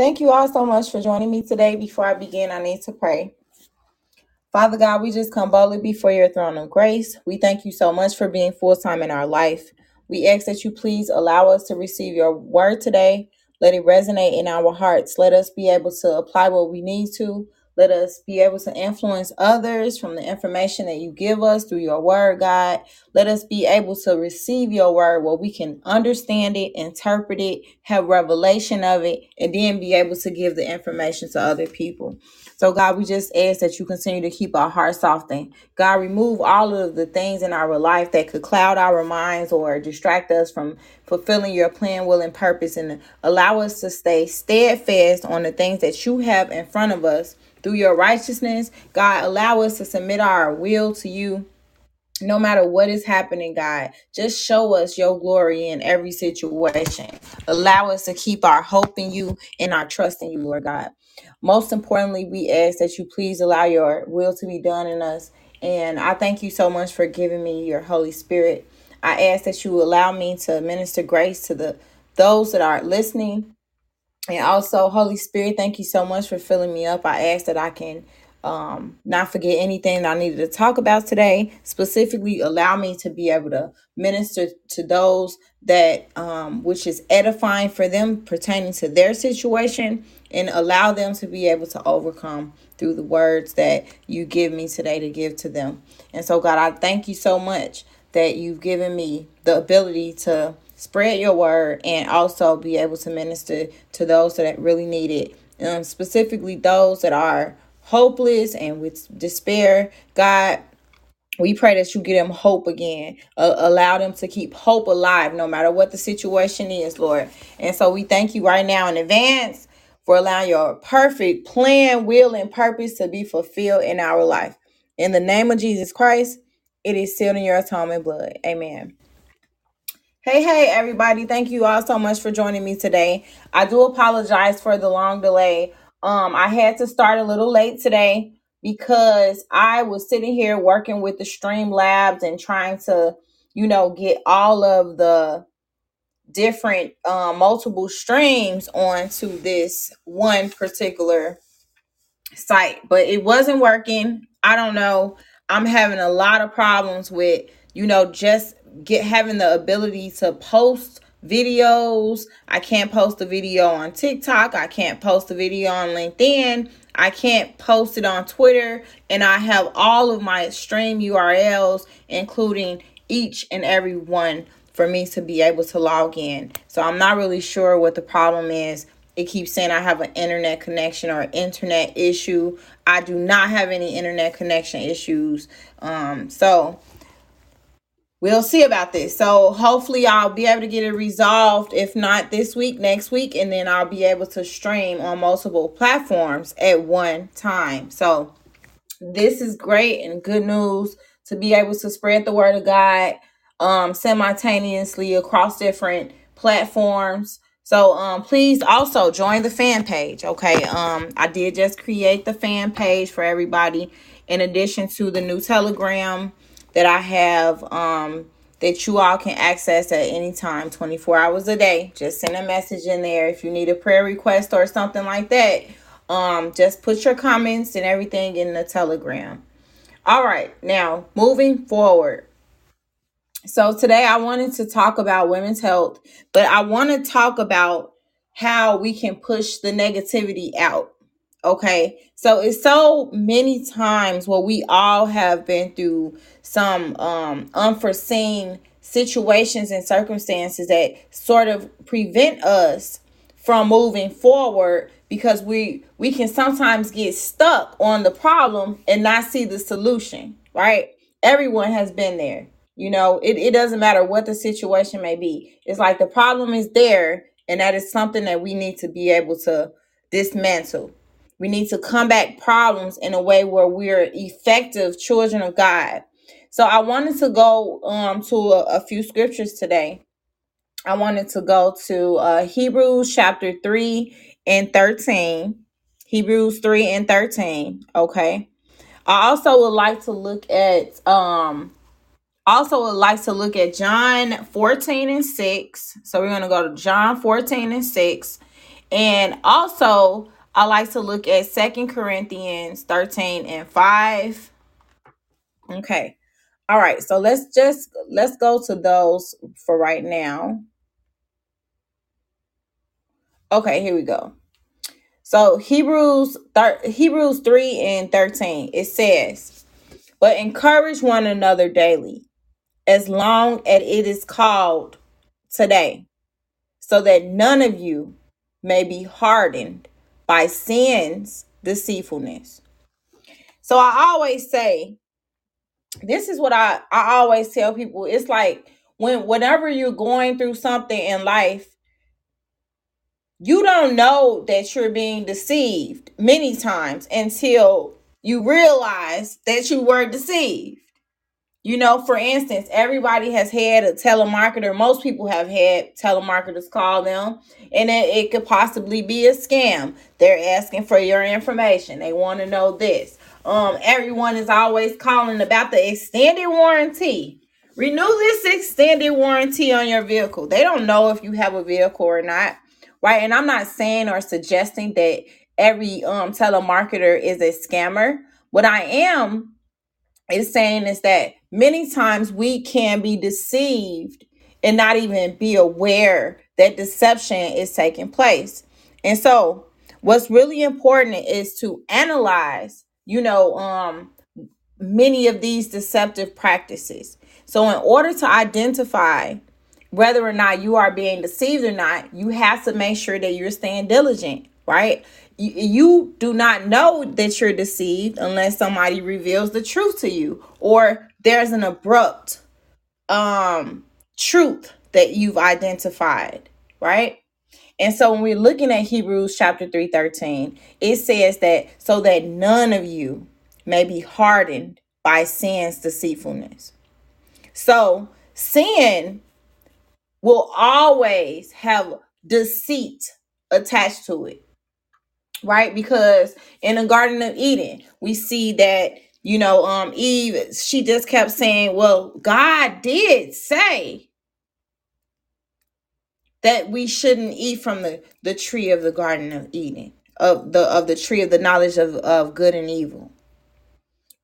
Thank you all so much for joining me today. Before I begin, I need to pray. Father God, we just come boldly before your throne of grace. We thank you so much for being full time in our life. We ask that you please allow us to receive your word today. Let it resonate in our hearts. Let us be able to apply what we need to. Let us be able to influence others from the information that you give us through your word, God. Let us be able to receive your word where we can understand it, interpret it, have revelation of it, and then be able to give the information to other people. So, God, we just ask that you continue to keep our hearts softened. God, remove all of the things in our life that could cloud our minds or distract us from fulfilling your plan, will, and purpose, and allow us to stay steadfast on the things that you have in front of us through your righteousness. God, allow us to submit our will to you no matter what is happening, God, just show us your glory in every situation. Allow us to keep our hope in you and our trust in you, Lord God. Most importantly, we ask that you please allow your will to be done in us. And I thank you so much for giving me your Holy Spirit. I ask that you allow me to minister grace to the those that are listening and also, Holy Spirit, thank you so much for filling me up. I ask that I can um, not forget anything that I needed to talk about today. Specifically, allow me to be able to minister to those that um, which is edifying for them pertaining to their situation, and allow them to be able to overcome through the words that you give me today to give to them. And so, God, I thank you so much that you've given me the ability to spread your word and also be able to minister to those that really need it. Um, specifically those that are hopeless and with despair. God we pray that you give them hope again. Uh, allow them to keep hope alive no matter what the situation is lord. And so we thank you right now in advance for allowing your perfect plan will and purpose to be fulfilled in our life. In the name of jesus christ it is sealed in your atonement blood. Amen Hey, hey, everybody. Thank you all so much for joining me today. I do apologize for the long delay. Um, I had to start a little late today because I was sitting here working with the Stream Labs and trying to, you know, get all of the different uh, multiple streams onto this one particular site, but it wasn't working. I don't know. I'm having a lot of problems with, you know, just get having the ability to post videos. I can't post a video on TikTok. I can't post a video on LinkedIn. I can't post it on Twitter. And I have all of my stream URLs, including each and every one for me to be able to log in. So I'm not really sure what the problem is it keeps saying I have an internet connection or internet issue. I do not have any internet connection issues. Um, so we'll see about this. So hopefully I'll be able to get it resolved. If not this week, next week, and then I'll be able to stream on multiple platforms at one time. So this is great and good news to be able to spread the word of God um simultaneously across different platforms. So um please also join the fan page. Okay. Um I did just create the fan page for everybody in addition to the new telegram that I have um that you all can access at any time 24 hours a day. Just send a message in there if you need a prayer request or something like that. Um just put your comments and everything in the telegram. All right. Now, moving forward. So today I wanted to talk about women's health, but I want to talk about how we can push the negativity out. Okay. So it's so many times where we all have been through some um unforeseen situations and circumstances that sort of prevent us from moving forward because we we can sometimes get stuck on the problem and not see the solution, right? Everyone has been there you know, it, it doesn't matter what the situation may be. It's like the problem is there, and that is something that we need to be able to dismantle. We need to combat problems in a way where we're effective children of God. So I wanted to go um to a, a few scriptures today. I wanted to go to uh Hebrews chapter 3 and 13. Hebrews 3 and 13. Okay. I also would like to look at um also would like to look at John 14 and 6. So we're going to go to John 14 and 6. And also, I like to look at Second Corinthians 13 and 5. Okay. All right. So let's just let's go to those for right now. Okay, here we go. So Hebrews thir- Hebrews 3 and 13 it says, "But encourage one another daily, as long as it is called today, so that none of you may be hardened by sin's deceitfulness." So I always say, this is what I I always tell people. It's like when whenever you're going through something in life you don't know that you're being deceived many times until you realize that you were deceived. You know, for instance, everybody has had a telemarketer. Most people have had telemarketers call them, and it, it could possibly be a scam. They're asking for your information. They want to know this. Um, everyone is always calling about the extended warranty. Renew this extended warranty on your vehicle. They don't know if you have a vehicle or not, right? And I'm not saying or suggesting that every um telemarketer is a scammer. What I am is saying is that many times we can be deceived and not even be aware that deception is taking place. And so, what's really important is to analyze, you know, um many of these deceptive practices. So, in order to identify whether or not you are being deceived or not, you have to make sure that you're staying diligent, right? You, you do not know that you're deceived unless somebody reveals the truth to you or there's an abrupt um truth that you've identified, right? And so when we're looking at Hebrews chapter 3:13, it says that so that none of you may be hardened by sin's deceitfulness. So sin will always have deceit attached to it, right? Because in the Garden of Eden, we see that you know, um, Eve, she just kept saying, Well, God did say that we shouldn't eat from the, the tree of the Garden of Eden, of the of the tree of the knowledge of, of good and evil.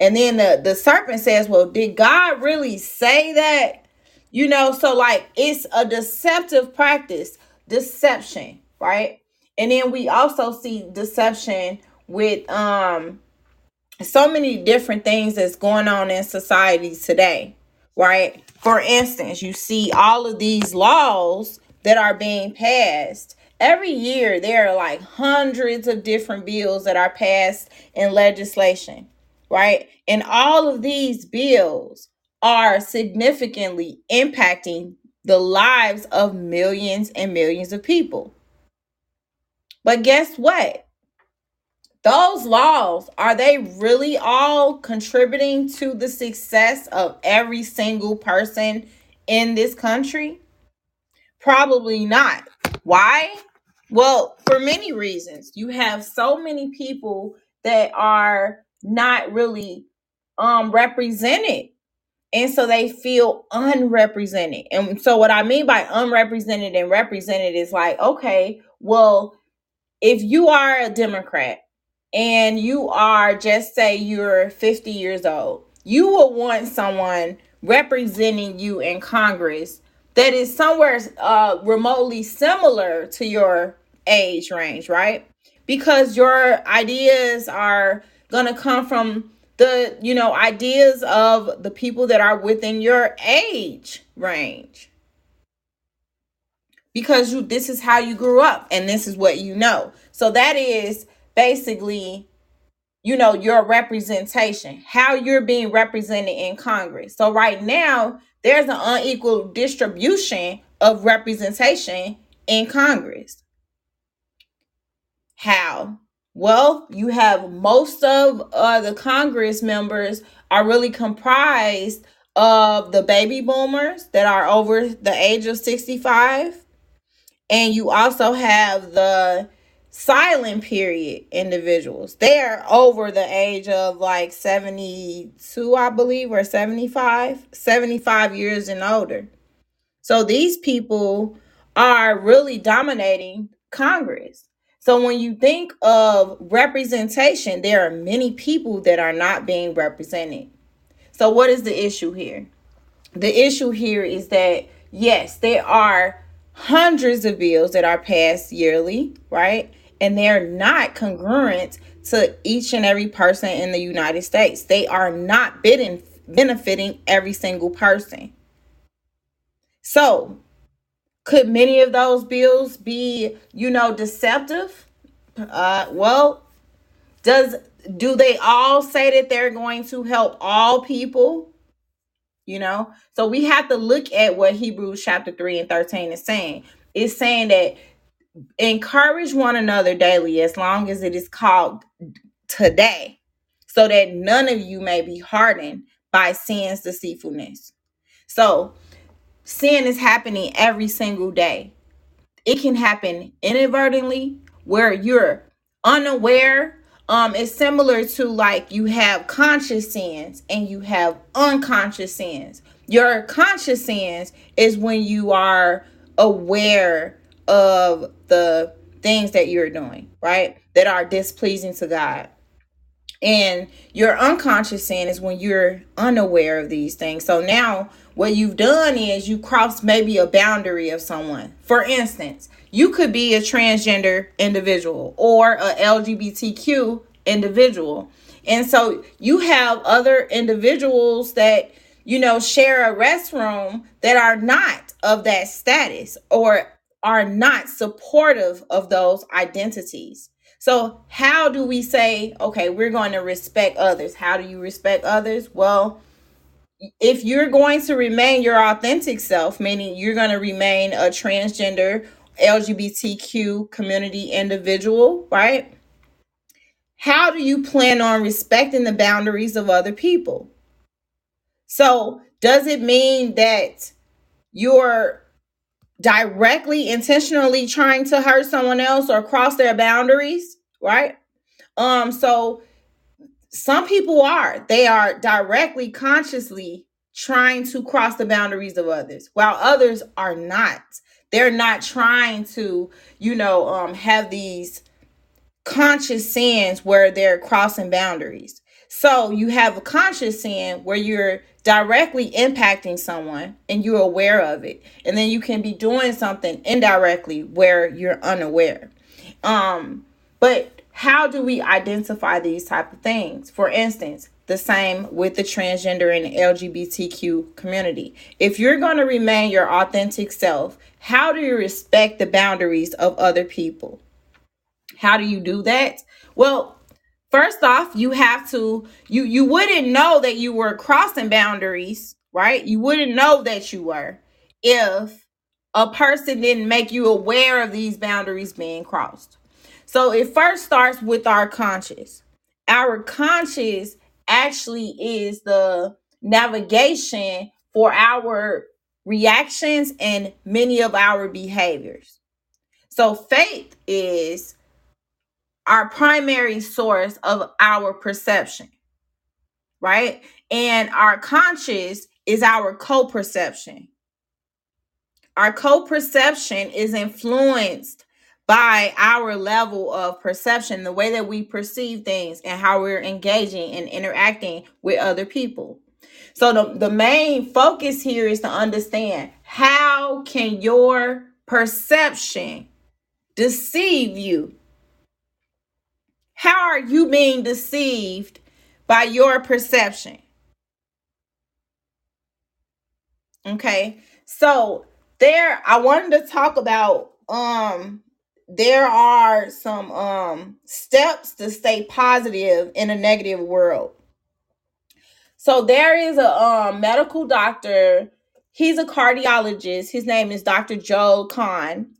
And then the, the serpent says, Well, did God really say that? You know, so like it's a deceptive practice, deception, right? And then we also see deception with um so many different things that's going on in society today, right? For instance, you see all of these laws that are being passed. Every year, there are like hundreds of different bills that are passed in legislation, right? And all of these bills are significantly impacting the lives of millions and millions of people. But guess what? Those laws are they really all contributing to the success of every single person in this country? Probably not. Why? Well for many reasons. You have so many people that are not really um represented and so they feel unrepresented. And so what i mean by unrepresented and represented is like okay well if you are a democrat and you are just say you're 50 years old, you will want someone representing you in Congress that is somewhere uh, remotely similar to your age range, right? Because your ideas are going to come from the, you know, ideas of the people that are within your age range. Because you this is how you grew up and this is what you know. So that is basically you know your representation how you're being represented in congress. So right now there's an unequal distribution of representation in congress. How? Well you have most of uh, the congress members are really comprised of the baby boomers that are over the age of 65 and you also have the silent period individuals. They're over the age of like 72, I believe, or 75, 75 years and older. So these people are really dominating Congress. So when you think of representation, there are many people that are not being represented. So what is the issue here? The issue here is that yes, there are hundreds of bills that are passed yearly, right? And they're not congruent to each and every person in the United States. They are not benefiting every single person. So, could many of those bills be, you know, deceptive? Uh, well, does do they all say that they're going to help all people? You know, so we have to look at what Hebrews chapter 3 and 13 is saying. It's saying that encourage one another daily as long as it is called today, so that none of you may be hardened by sin's deceitfulness. So, sin is happening every single day. It can happen inadvertently where you're unaware. Um it's similar to like you have conscious sins and you have unconscious sins. Your conscious sins is when you are aware of the things that you're doing right that are displeasing to god and your unconscious sin is when you're unaware of these things. So now what you've done is you crossed maybe a boundary of someone. For instance, you could be a transgender individual or a LGBTQ individual. And so you have other individuals that, you know, share a restroom that are not of that status or are not supportive of those identities. So, how do we say, okay, we're going to respect others? How do you respect others? Well, if you're going to remain your authentic self, meaning you're going to remain a transgender LGBTQ community individual, right? How do you plan on respecting the boundaries of other people? So, does it mean that you're directly intentionally trying to hurt someone else or cross their boundaries, right? Um so some people are they are directly consciously trying to cross the boundaries of others while others are not. They're not trying to, you know, um have these conscious sins where they're crossing boundaries. So you have a conscious sin where you're directly impacting someone and you're aware of it. And then you can be doing something indirectly where you're unaware. Um, but how do we identify these type of things? For instance, the same with the transgender and LGBTQ community. If you're going to remain your authentic self, how do you respect the boundaries of other people? How do you do that? Well, first off, you have to you you wouldn't know that you were crossing boundaries, right? You wouldn't know that you were if a person didn't make you aware of these boundaries being crossed. So it first starts with our conscious. Our conscious actually is the navigation for our reactions and many of our behaviors. So faith is our primary source of our perception, right? And our conscious is our co perception. Our co perception is influenced by our level of perception, the way that we perceive things, and how we're engaging and interacting with other people. So, the, the main focus here is to understand how can your perception deceive you how are you being deceived by your perception? Okay. So there I wanted to talk about um there are some um steps to stay positive in a negative world. So there is a um medical doctor, he's a cardiologist. His name is Dr. Joel Kahn.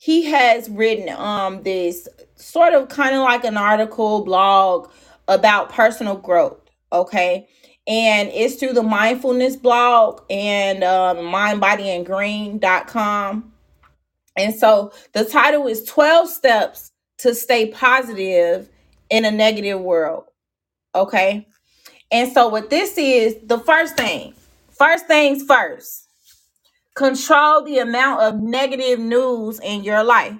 He has written um this sort of kind of like an article blog about personal growth. Okay. And it's through the mindfulness blog and um, mindbodyandgreen.com. And so the title is 12 Steps to Stay Positive in a Negative World. Okay. And so what this is, the first thing, first things first, control the amount of negative news in your life.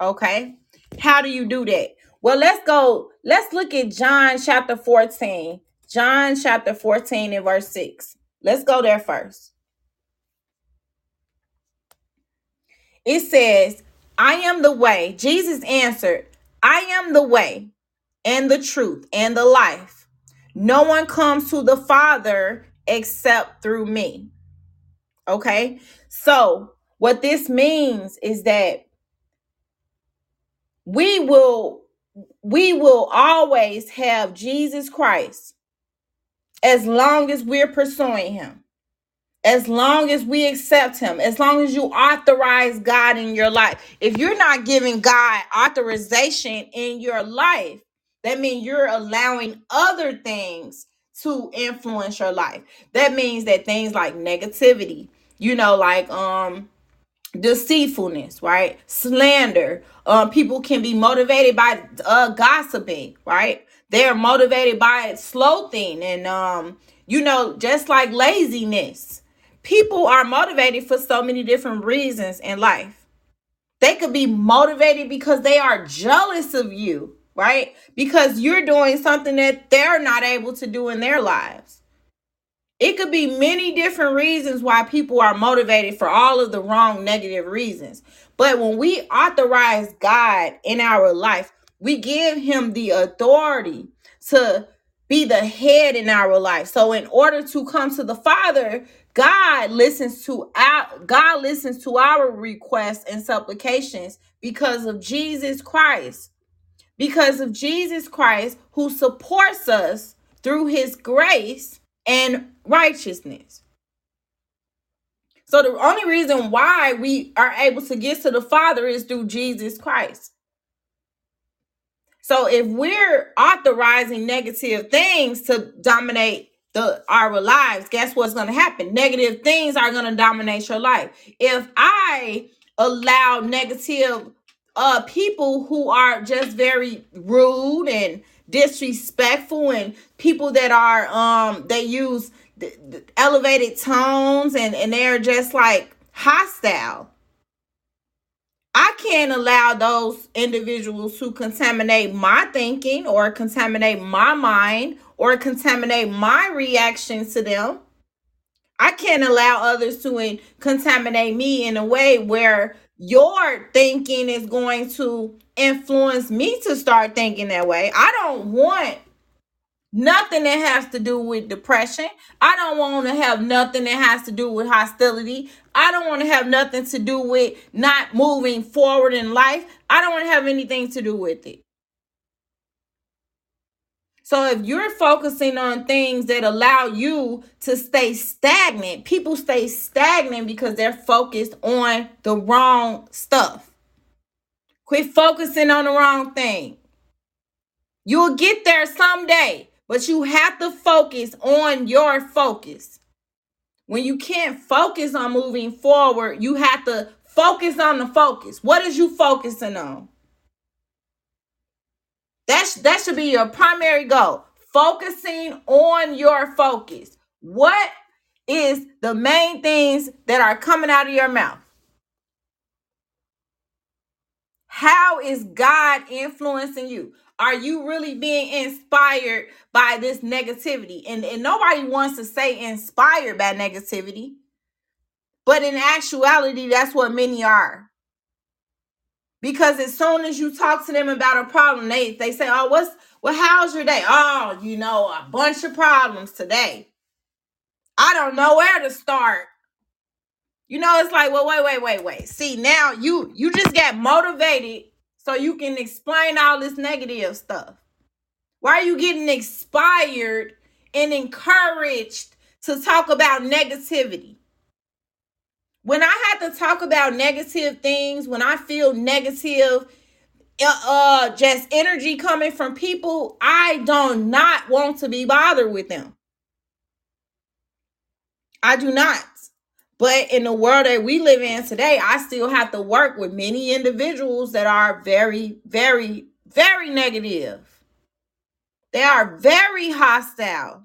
Okay How do you do that? Well, let's go. Let's look at John chapter 14. John chapter 14 and verse 6. Let's go there first. It says, I am the way. Jesus answered, I am the way and the truth and the life. No one comes to the Father except through me. Okay? So, what this means is that we will we will always have Jesus Christ as long as we're pursuing him. As long as we accept him, as long as you authorize God in your life. If you're not giving God authorization in your life, that means you're allowing other things to influence your life. That means that things like negativity, you know, like um deceitfulness, right? Slander. Um, people can be motivated by uh gossiping, right? They're motivated by slothing and um, you know, just like laziness. People are motivated for so many different reasons in life. They could be motivated because they are jealous of you, right? Because you're doing something that they're not able to do in their lives it could be many different reasons why people are motivated for all of the wrong negative reasons. But when we authorize God in our life, we give him the authority to be the head in our life. So in order to come to the Father, God listens to our God listens to our requests and supplications because of Jesus Christ. Because of Jesus Christ who supports us through his grace and righteousness. So the only reason why we are able to get to the Father is through Jesus Christ. So if we're authorizing negative things to dominate the our lives, guess what's going to happen? Negative things are going to dominate your life. If I allow negative uh people who are just very rude and disrespectful and people that are um they use th- th- elevated tones and and they're just like hostile i can't allow those individuals who contaminate my thinking or contaminate my mind or contaminate my reactions to them I can't allow others to in- contaminate me in a way where your thinking is going to influence me to start thinking that way. I don't want nothing that has to do with depression. I don't want to have nothing that has to do with hostility. I don't want to have nothing to do with not moving forward in life. I don't want to have anything to do with it. So if you're focusing on things that allow you to stay stagnant, people stay stagnant because they're focused on the wrong stuff. Quit focusing on the wrong thing. You'll get there someday, but you have to focus on your focus. When you can't focus on moving forward, you have to focus on the focus. What is you focusing on? That's that should be your primary goal. Focusing on your focus. What is the main things that are coming out of your mouth? How is God influencing you? Are you really being inspired by this negativity? And, and nobody wants to say inspired by negativity, but in actuality, that's what many are. Because as soon as you talk to them about a problem, they, they say, Oh, what's well, how's your day? Oh, you know, a bunch of problems today. I don't know where to start. You know, it's like, well, wait, wait, wait, wait. See, now you you just got motivated so you can explain all this negative stuff. Why are you getting inspired and encouraged to talk about negativity? When I have to talk about negative things, when I feel negative, uh, uh just energy coming from people, I do not want to be bothered with them. I do not. But in the world that we live in today, I still have to work with many individuals that are very, very, very negative. They are very hostile.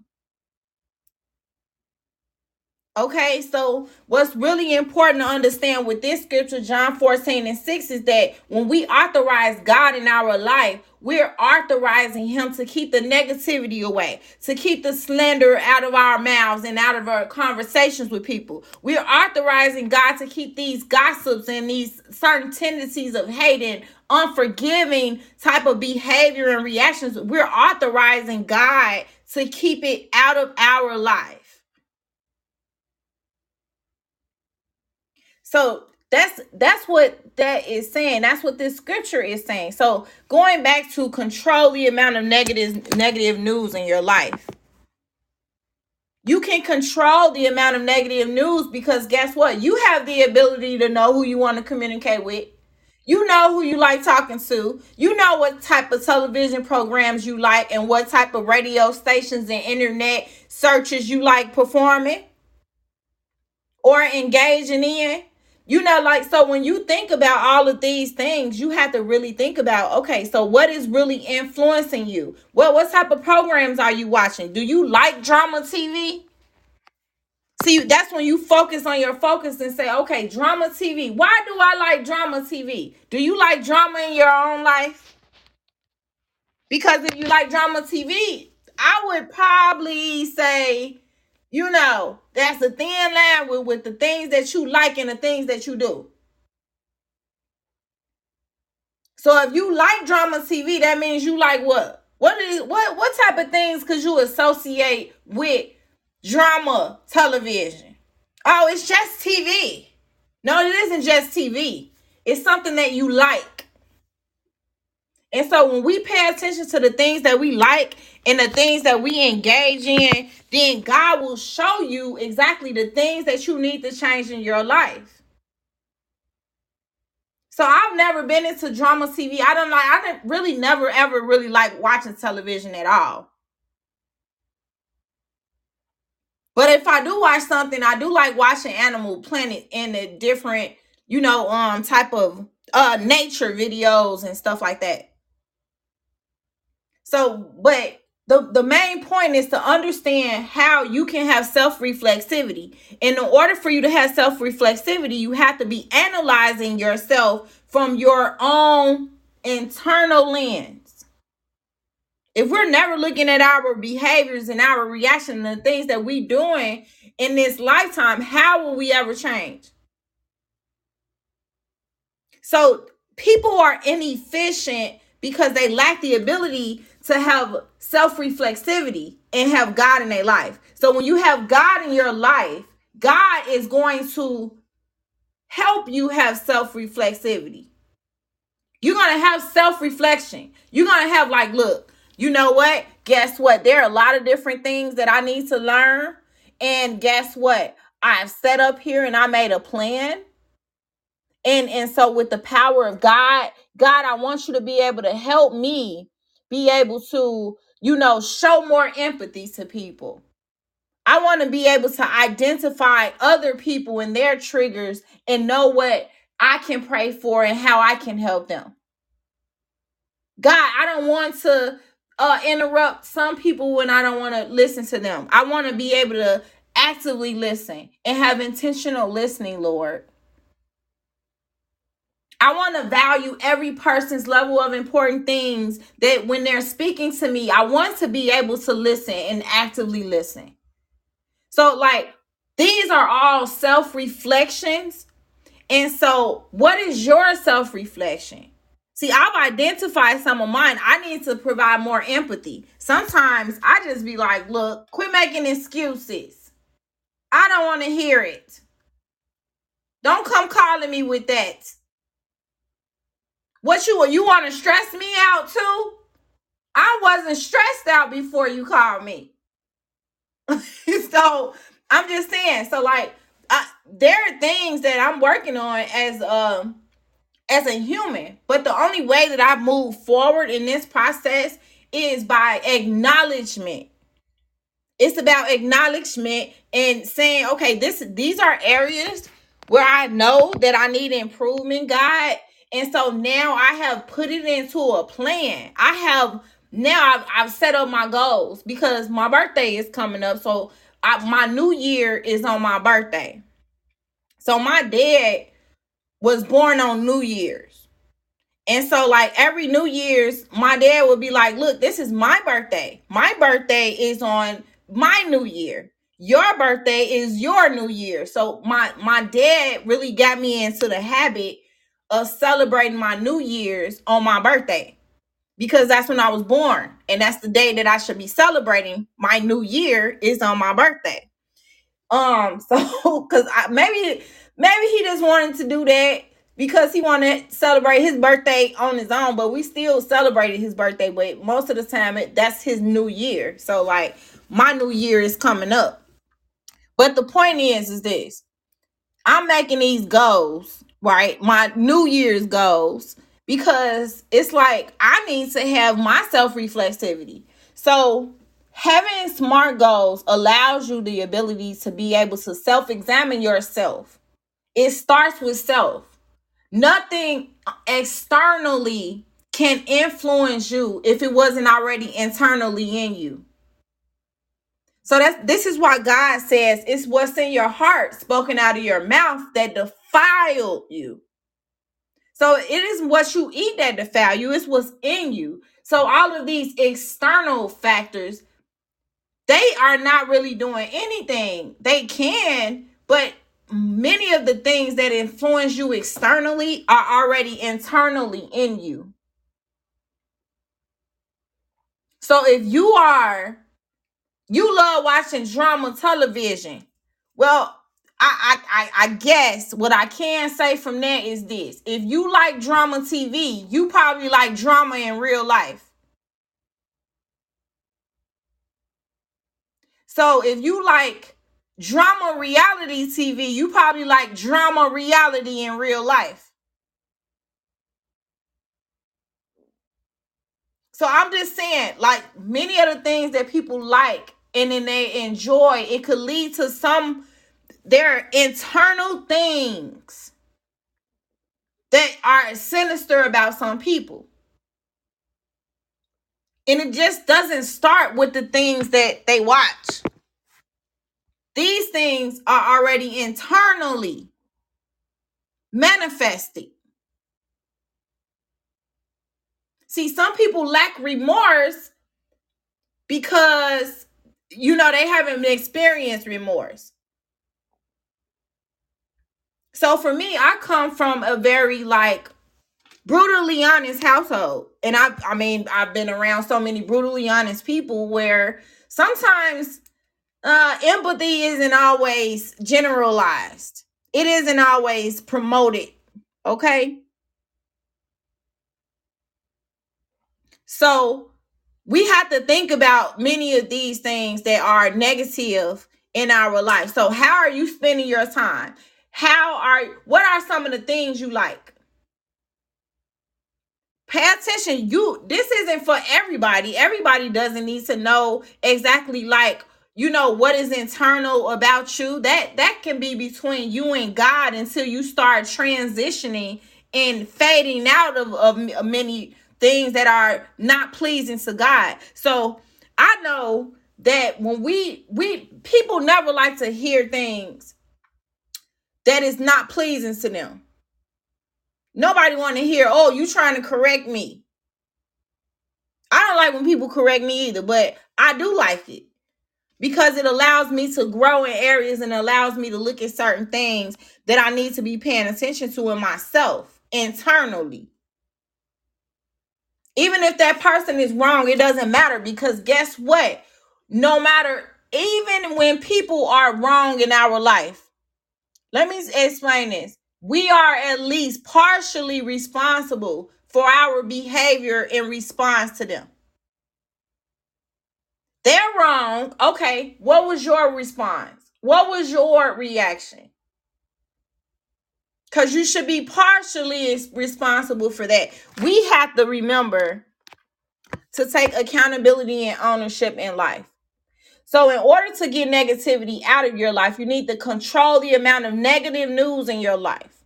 Okay, so what's really important to understand with this scripture, John 14 and 6, is that when we authorize God in our life, we're authorizing Him to keep the negativity away, to keep the slander out of our mouths and out of our conversations with people. We're authorizing God to keep these gossips and these certain tendencies of hating, unforgiving type of behavior and reactions. We're authorizing God to keep it out of our life. So that's that's what that is saying. That's what this scripture is saying. So going back to control the amount of negative negative news in your life. You can control the amount of negative news because guess what? You have the ability to know who you want to communicate with. You know who you like talking to. You know what type of television programs you like and what type of radio stations and internet searches you like performing or engaging in. You know, like, so when you think about all of these things, you have to really think about okay, so what is really influencing you? Well, what type of programs are you watching? Do you like drama TV? See, that's when you focus on your focus and say, okay, drama TV. Why do I like drama TV? Do you like drama in your own life? Because if you like drama TV, I would probably say you know, that's a thin line with, with the things that you like and the things that you do. So if you like drama TV, that means you like what? What is what what type of things could you associate with drama television? Oh, it's just TV. No, it isn't just TV. It's something that you like. And so when we pay attention to the things that we like and the things that we engage in, then God will show you exactly the things that you need to change in your life. So I've never been into drama TV. I don't like I didn't really never ever really like watching television at all. But if I do watch something, I do like watching Animal Planet and the different, you know, um type of uh nature videos and stuff like that. So, but the, the main point is to understand how you can have self reflexivity. And in order for you to have self reflexivity, you have to be analyzing yourself from your own internal lens. If we're never looking at our behaviors and our reaction and the things that we're doing in this lifetime, how will we ever change? So people are inefficient because they lack the ability to have self reflexivity and have God in their life. So when you have God in your life, God is going to help you have self reflexivity. You're going to have self reflection. You're going to have, like, look, you know what? Guess what? There are a lot of different things that I need to learn. And guess what? I've set up here and I made a plan. And, and so, with the power of God, God, I want you to be able to help me be able to, you know, show more empathy to people. I want to be able to identify other people and their triggers and know what I can pray for and how I can help them. God, I don't want to uh, interrupt some people when I don't want to listen to them. I want to be able to actively listen and have intentional listening, Lord. I want to value every person's level of important things that when they're speaking to me, I want to be able to listen and actively listen. So, like, these are all self reflections. And so, what is your self reflection? See, I've identified some of mine. I need to provide more empathy. Sometimes I just be like, look, quit making excuses. I don't want to hear it. Don't come calling me with that. What you you want to stress me out too? I wasn't stressed out before you called me. so I'm just saying. So like, I, there are things that I'm working on as um as a human, but the only way that I move forward in this process is by acknowledgement. It's about acknowledgement and saying, okay, this these are areas where I know that I need improvement, God, and so now I have put it into a plan. I have now I've, I've set up my goals because my birthday is coming up. So I, my new year is on my birthday. So my dad was born on New Year's. And so like every New Year's, my dad would be like, "Look, this is my birthday. My birthday is on my new year. Your birthday is your new year." So my my dad really got me into the habit of celebrating my New Year's on my birthday because that's when I was born and that's the day that I should be celebrating my new year is on my birthday. Um so cuz I maybe maybe he just wanted to do that because he wanted to celebrate his birthday on his own, but we still celebrated his birthday, but most of the time it, that's his new year. So like my new year is coming up. But the point is is this. I'm making these goals, right? My New Year's goals because it's like I need to have my self reflexivity. So, having smart goals allows you the ability to be able to self examine yourself. It starts with self. Nothing externally can influence you if it wasn't already internally in you. So that's this is why God says it's what's in your heart spoken out of your mouth that defiled you. So it is what you eat that defile you, it's what's in you. So all of these external factors, they are not really doing anything. They can, but many of the things that influence you externally are already internally in you. So if you are you love watching drama television. Well, I, I I guess what I can say from that is this. If you like drama TV, you probably like drama in real life. So if you like drama reality TV, you probably like drama reality in real life. So I'm just saying, like many of the things that people like and then they enjoy, it could lead to some there are internal things that are sinister about some people. And it just doesn't start with the things that they watch. These things are already internally manifested. See, some people lack remorse because you know they haven't experienced remorse. So for me, I come from a very like brutally honest household. And I I mean, I've been around so many brutally honest people where sometimes uh empathy isn't always generalized. It isn't always promoted, okay? So we have to think about many of these things that are negative in our life. So how are you spending your time? How are what are some of the things you like? Pay attention. You this isn't for everybody. Everybody doesn't need to know exactly like you know what is internal about you that that can be between you and god until you start transitioning and fading out of, of many things that are not pleasing to God. So I know that when we we people never like to hear things that is not pleasing to them. Nobody want to hear, "Oh, you trying to correct me." I don't like when people correct me either, but I do like it because it allows me to grow in areas and allows me to look at certain things that I need to be paying attention to in myself internally. Even if that person is wrong, it doesn't matter because guess what? No matter, even when people are wrong in our life, let me explain this. We are at least partially responsible for our behavior in response to them. They're wrong. Okay, what was your response? What was your reaction? because you should be partially responsible for that. We have to remember to take accountability and ownership in life. So, in order to get negativity out of your life, you need to control the amount of negative news in your life.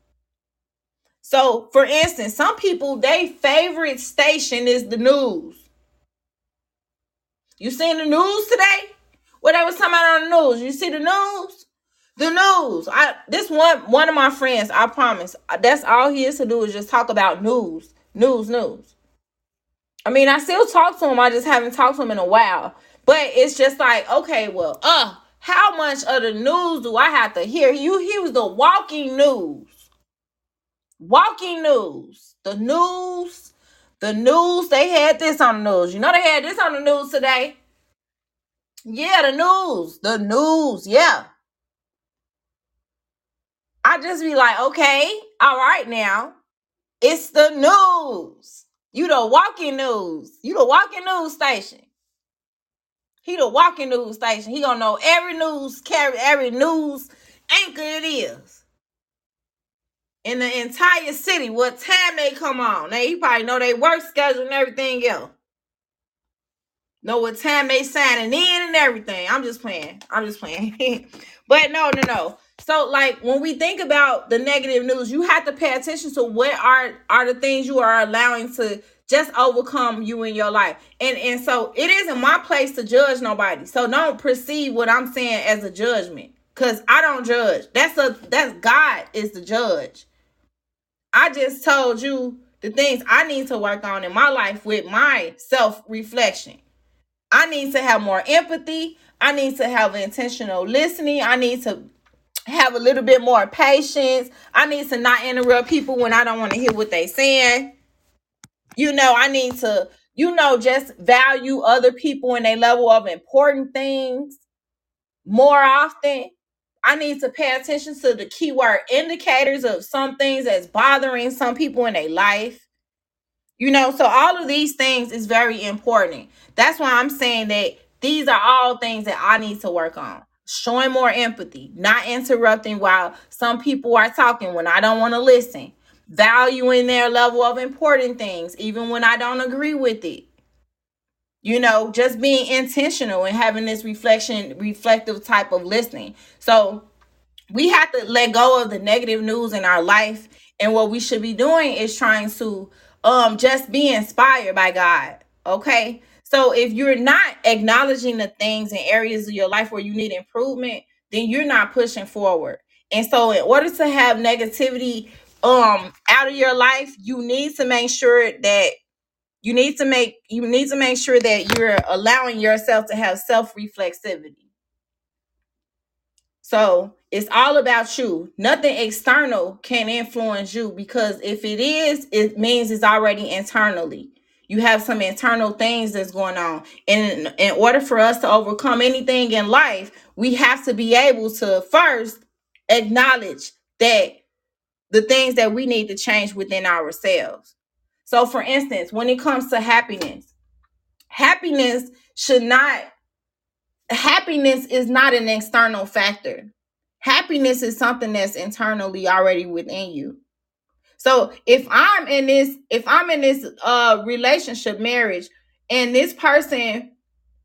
So, for instance, some people, their favorite station is the news. You seen the news today? What they was talking about on the news. You see the news? The news. I this one one of my friends, I promise. That's all he is to do is just talk about news. News, news. I mean, I still talk to him. I just haven't talked to him in a while. But it's just like, okay, well, uh, how much of the news do I have to hear? You he was the walking news. Walking news. The news. The news. They had this on the news. You know they had this on the news today. Yeah, the news. The news. Yeah. I just be like, okay, all right now. It's the news. You the walking news. You the walking news station. He the walking news station. He gonna know every news carry every news anchor it is in the entire city. What time they come on? Now he probably know they work schedule and everything else. Know what time they signing in and everything. I'm just playing. I'm just playing. but no, no, no. So like when we think about the negative news, you have to pay attention to what are are the things you are allowing to just overcome you in your life. And and so it isn't my place to judge nobody. So don't perceive what I'm saying as a judgment. Cause I don't judge. That's a that's God is the judge. I just told you the things I need to work on in my life with my self-reflection. I need to have more empathy. I need to have intentional listening. I need to have a little bit more patience. I need to not interrupt people when I don't want to hear what they saying. You know, I need to, you know, just value other people and their level of important things more often. I need to pay attention to the keyword indicators of some things that's bothering some people in their life. You know, so all of these things is very important. That's why I'm saying that these are all things that I need to work on. Showing more empathy, not interrupting while some people are talking when I don't want to listen, valuing their level of important things, even when I don't agree with it. You know, just being intentional and having this reflection, reflective type of listening. So, we have to let go of the negative news in our life and what we should be doing is trying to um just be inspired by god okay so if you're not acknowledging the things and areas of your life where you need improvement then you're not pushing forward and so in order to have negativity um out of your life you need to make sure that you need to make you need to make sure that you're allowing yourself to have self reflexivity so it's all about you. Nothing external can influence you because if it is, it means it's already internally. You have some internal things that's going on. And in, in order for us to overcome anything in life, we have to be able to first acknowledge that the things that we need to change within ourselves. So, for instance, when it comes to happiness, happiness should not happiness is not an external factor. Happiness is something that's internally already within you. So if I'm in this, if I'm in this uh relationship, marriage, and this person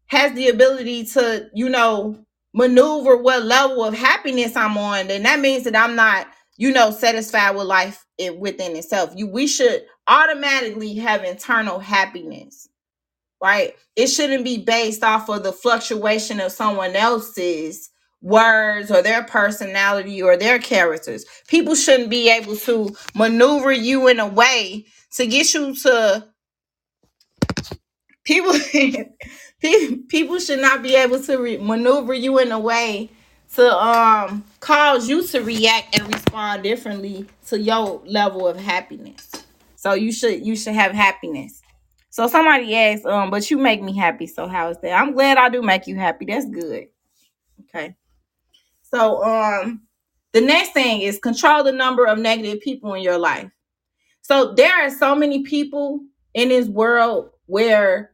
has the ability to, you know, maneuver what level of happiness I'm on, then that means that I'm not, you know, satisfied with life it, within itself. You we should automatically have internal happiness right? It shouldn't be based off of the fluctuation of someone else's words or their personality or their characters. People shouldn't be able to maneuver you in a way to get you to people people should not be able to re- maneuver you in a way to um cause you to react and respond differently to your level of happiness. So you should you should have happiness. So somebody asked, um, but you make me happy. So how is that? I'm glad I do make you happy. That's good. Okay. So um the next thing is control the number of negative people in your life. So there are so many people in this world where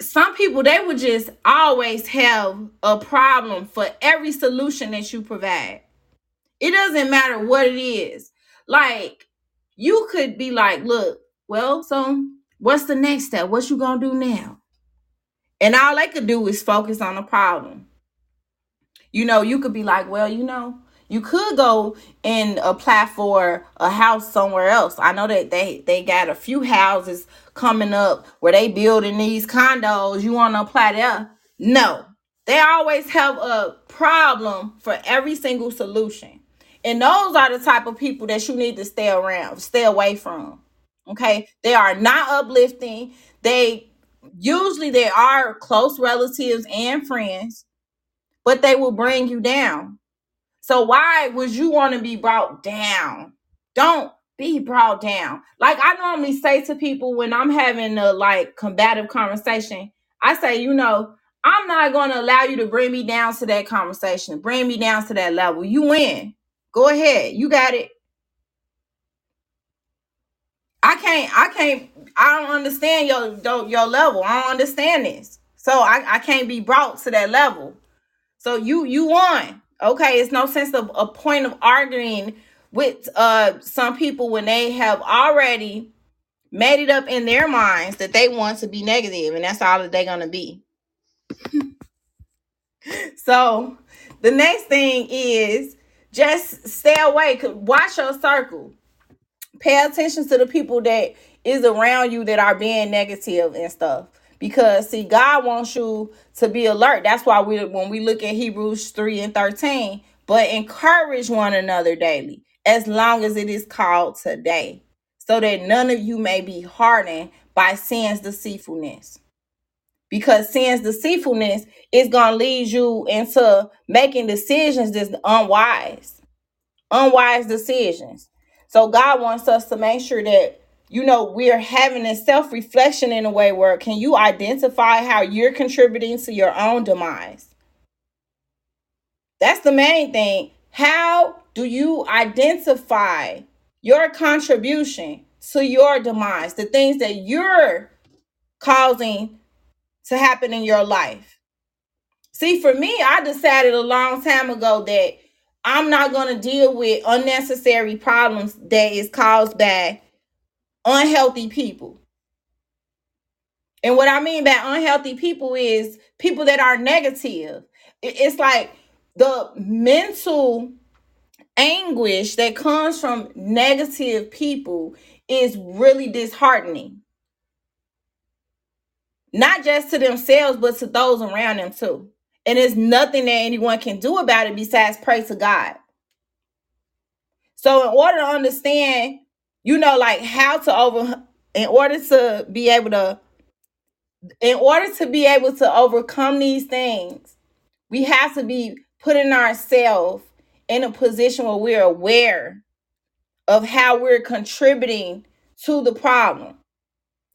some people they would just always have a problem for every solution that you provide. It doesn't matter what it is. Like you could be like, look, well, so what's the next step? What you gonna do now? And all they could do is focus on the problem. You know, you could be like, well, you know, you could go and apply for a house somewhere else. I know that they they got a few houses coming up where they building these condos. You want to apply there? No. They always have a problem for every single solution. And those are the type of people that you need to stay around, stay away from. Okay? They are not uplifting. They usually they are close relatives and friends, but they will bring you down. So why would you want to be brought down? Don't be brought down. Like I normally say to people when I'm having a like combative conversation, I say, you know, I'm not going to allow you to bring me down to that conversation, bring me down to that level. You win. Go ahead. You got it. I can't, I can't, I don't understand your your, level. I don't understand this. So I, I can't be brought to that level. So you you won. Okay, it's no sense of a point of arguing with uh some people when they have already made it up in their minds that they want to be negative and that's all that they're gonna be. So the next thing is just stay away. Watch your circle. Pay attention to the people that is around you that are being negative and stuff. Because see, God wants you to be alert. That's why we when we look at Hebrews 3 and 13, but encourage one another daily, as long as it is called today, so that none of you may be hardened by sin's deceitfulness because sin's deceitfulness is going to lead you into making decisions that's unwise unwise decisions so god wants us to make sure that you know we're having a self-reflection in a way where can you identify how you're contributing to your own demise that's the main thing how do you identify your contribution to your demise the things that you're causing to happen in your life. See, for me, I decided a long time ago that I'm not going to deal with unnecessary problems that is caused by unhealthy people. And what I mean by unhealthy people is people that are negative. It's like the mental anguish that comes from negative people is really disheartening not just to themselves, but to those around them too. And there's nothing that anyone can do about it besides pray to God. So, in order to understand, you know, like how to over, in order to be able to, in order to be able to overcome these things, we have to be putting ourselves in a position where we're aware of how we're contributing to the problem.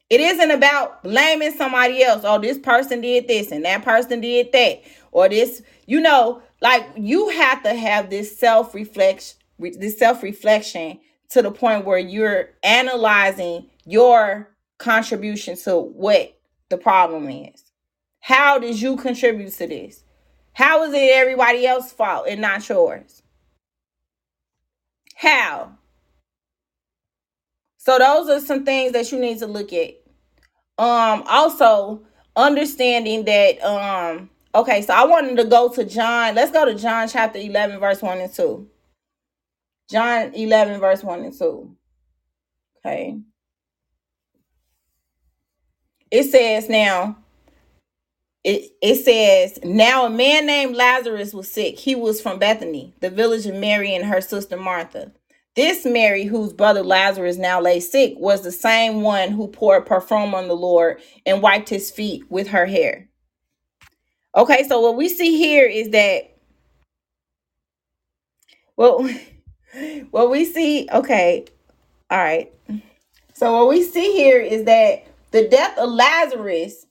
It isn't about blaming somebody else. Oh, this person did this and that person did that. Or this, you know, like you have to have this self-reflection, this self-reflection to the point where you're analyzing your contribution to what the problem is. How did you contribute to this? How is it everybody else's fault and not yours? How? So those are some things that you need to look at. Um also understanding that um okay, so I wanted to go to John. Let's go to John chapter 11 verse 1 and 2. John 11 verse 1 and 2. Okay. It says now it, it says, Now a man named Lazarus was sick. He was from Bethany, the village of Mary and her sister Martha. This Mary, whose brother Lazarus now lay sick, was the same one who poured perfume on the Lord and wiped his feet with her hair. Okay, so what we see here is that, well, what we see, okay, all right. So what we see here is that the death of Lazarus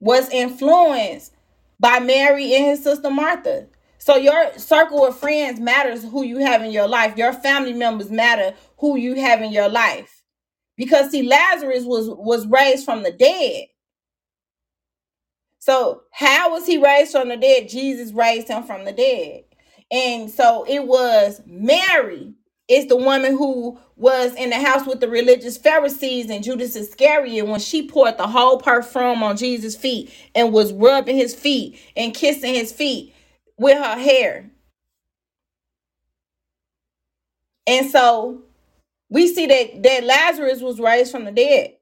was influenced by Mary and his sister Martha. So your circle of friends matters who you have in your life. Your family members matter who you have in your life. Because see Lazarus was was raised from the dead. So how was he raised from the dead? Jesus raised him from the dead. And so it was Mary is the woman who was in the house with the religious Pharisees and Judas Iscariot when she poured the whole perfume on Jesus' feet and was rubbing his feet and kissing his feet with her hair. And so we see that that Lazarus was raised from the dead.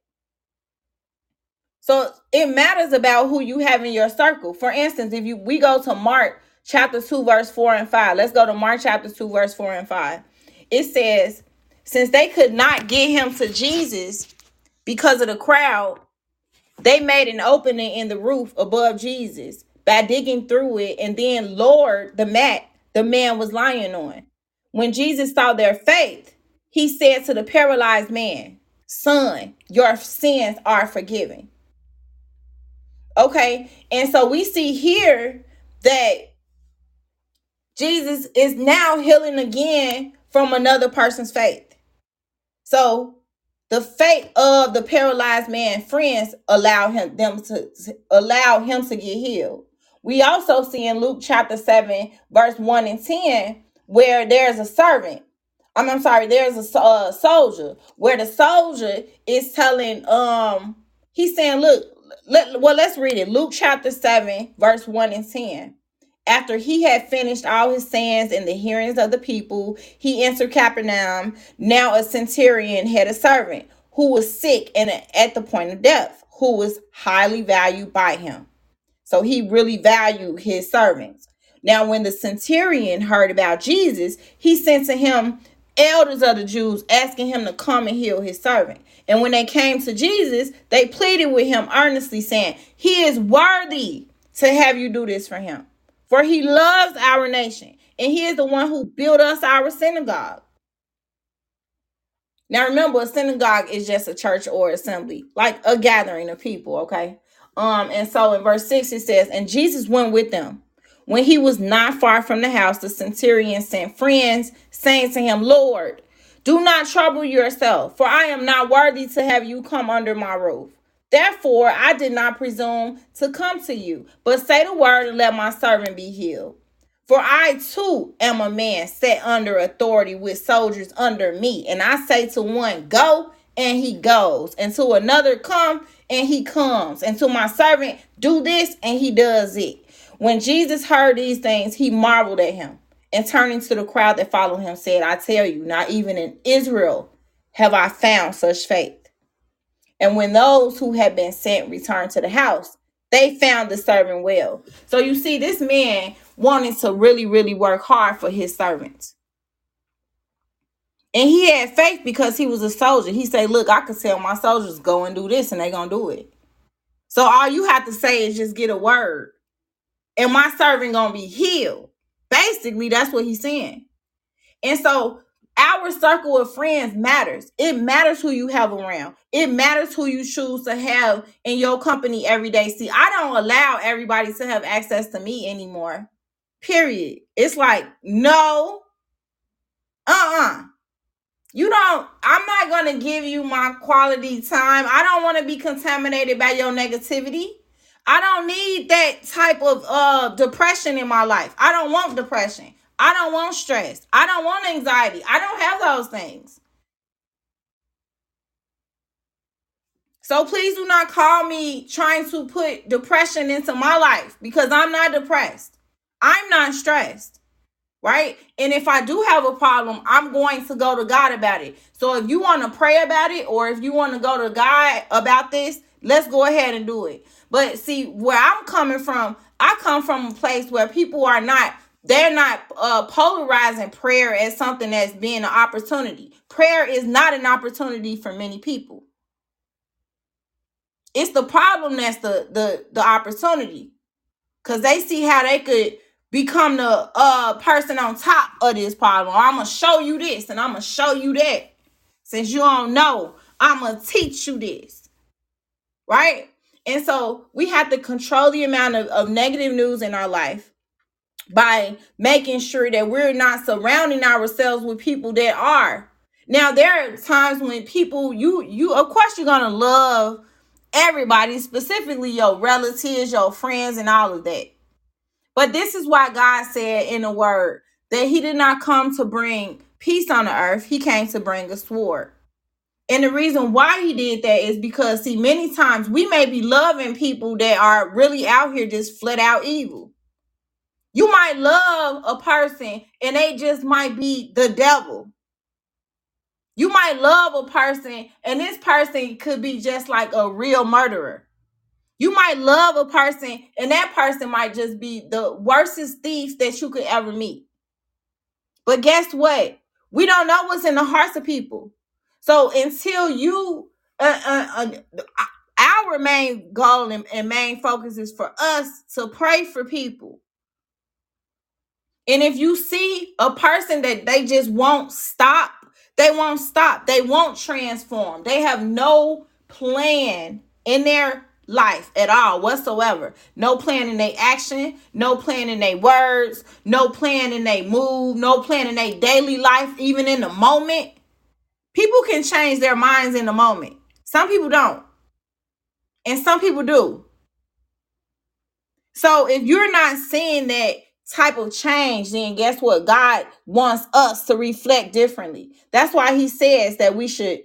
So it matters about who you have in your circle. For instance, if you we go to Mark chapter 2, verse 4 and 5. Let's go to Mark chapter 2, verse 4 and 5. It says, since they could not get him to Jesus because of the crowd, they made an opening in the roof above Jesus by digging through it and then lowered the mat the man was lying on. When Jesus saw their faith, he said to the paralyzed man, Son, your sins are forgiven. Okay. And so we see here that Jesus is now healing again from another person's faith. So the fate of the paralyzed man friends allow him them to allow him to get healed. We also see in Luke chapter 7, verse 1 and 10, where there's a servant. I'm, I'm sorry, there's a uh, soldier where the soldier is telling um he's saying, look, let, well, let's read it. Luke chapter 7, verse 1 and 10. After he had finished all his sayings in the hearings of the people, he entered Capernaum. Now a centurion had a servant who was sick and at the point of death, who was highly valued by him. So he really valued his servants. Now, when the centurion heard about Jesus, he sent to him elders of the Jews asking him to come and heal his servant. And when they came to Jesus, they pleaded with him earnestly, saying, He is worthy to have you do this for him. For he loves our nation, and he is the one who built us our synagogue. Now remember, a synagogue is just a church or assembly, like a gathering of people, okay? Um, and so in verse 6 it says, And Jesus went with them. When he was not far from the house, the centurion sent friends, saying to him, Lord, do not trouble yourself, for I am not worthy to have you come under my roof. Therefore, I did not presume to come to you, but say the word and let my servant be healed. For I too am a man set under authority with soldiers under me. And I say to one, Go, and he goes. And to another, Come, and he comes. And to my servant, Do this, and he does it. When Jesus heard these things, he marveled at him. And turning to the crowd that followed him, said, I tell you, not even in Israel have I found such faith. And when those who had been sent returned to the house, they found the servant well. So you see, this man wanted to really, really work hard for his servants. And he had faith because he was a soldier. He said, Look, I could tell my soldiers go and do this, and they're gonna do it. So all you have to say is just get a word, and my servant gonna be healed. Basically, that's what he's saying. And so our circle of friends matters. It matters who you have around. It matters who you choose to have in your company every day. See, I don't allow everybody to have access to me anymore. Period. It's like, no, uh-uh. You don't, I'm not gonna give you my quality time. I don't want to be contaminated by your negativity. I don't need that type of uh depression in my life. I don't want depression. I don't want stress. I don't want anxiety. I don't have those things. So please do not call me trying to put depression into my life because I'm not depressed. I'm not stressed. Right? And if I do have a problem, I'm going to go to God about it. So if you want to pray about it or if you want to go to God about this, let's go ahead and do it. But see, where I'm coming from, I come from a place where people are not they're not uh, polarizing prayer as something that's being an opportunity. Prayer is not an opportunity for many people. It's the problem that's the the the opportunity because they see how they could become the uh person on top of this problem. I'm gonna show you this and I'm gonna show you that. Since you don't know, I'm gonna teach you this, right? And so we have to control the amount of, of negative news in our life by making sure that we're not surrounding ourselves with people that are. Now there are times when people you you of course you're gonna love everybody, specifically your relatives, your friends, and all of that. But this is why God said in the word that he did not come to bring peace on the earth, he came to bring a sword. And the reason why he did that is because, see, many times we may be loving people that are really out here just flat out evil. You might love a person and they just might be the devil. You might love a person and this person could be just like a real murderer. You might love a person, and that person might just be the worstest thief that you could ever meet. But guess what? We don't know what's in the hearts of people. So until you, uh, uh, uh, our main goal and, and main focus is for us to pray for people. And if you see a person that they just won't stop, they won't stop, they won't transform, they have no plan in their life at all whatsoever. No plan in their action, no plan in their words, no plan in their move, no plan in their daily life, even in the moment. People can change their minds in the moment. Some people don't. And some people do. So if you're not seeing that type of change, then guess what? God wants us to reflect differently. That's why he says that we should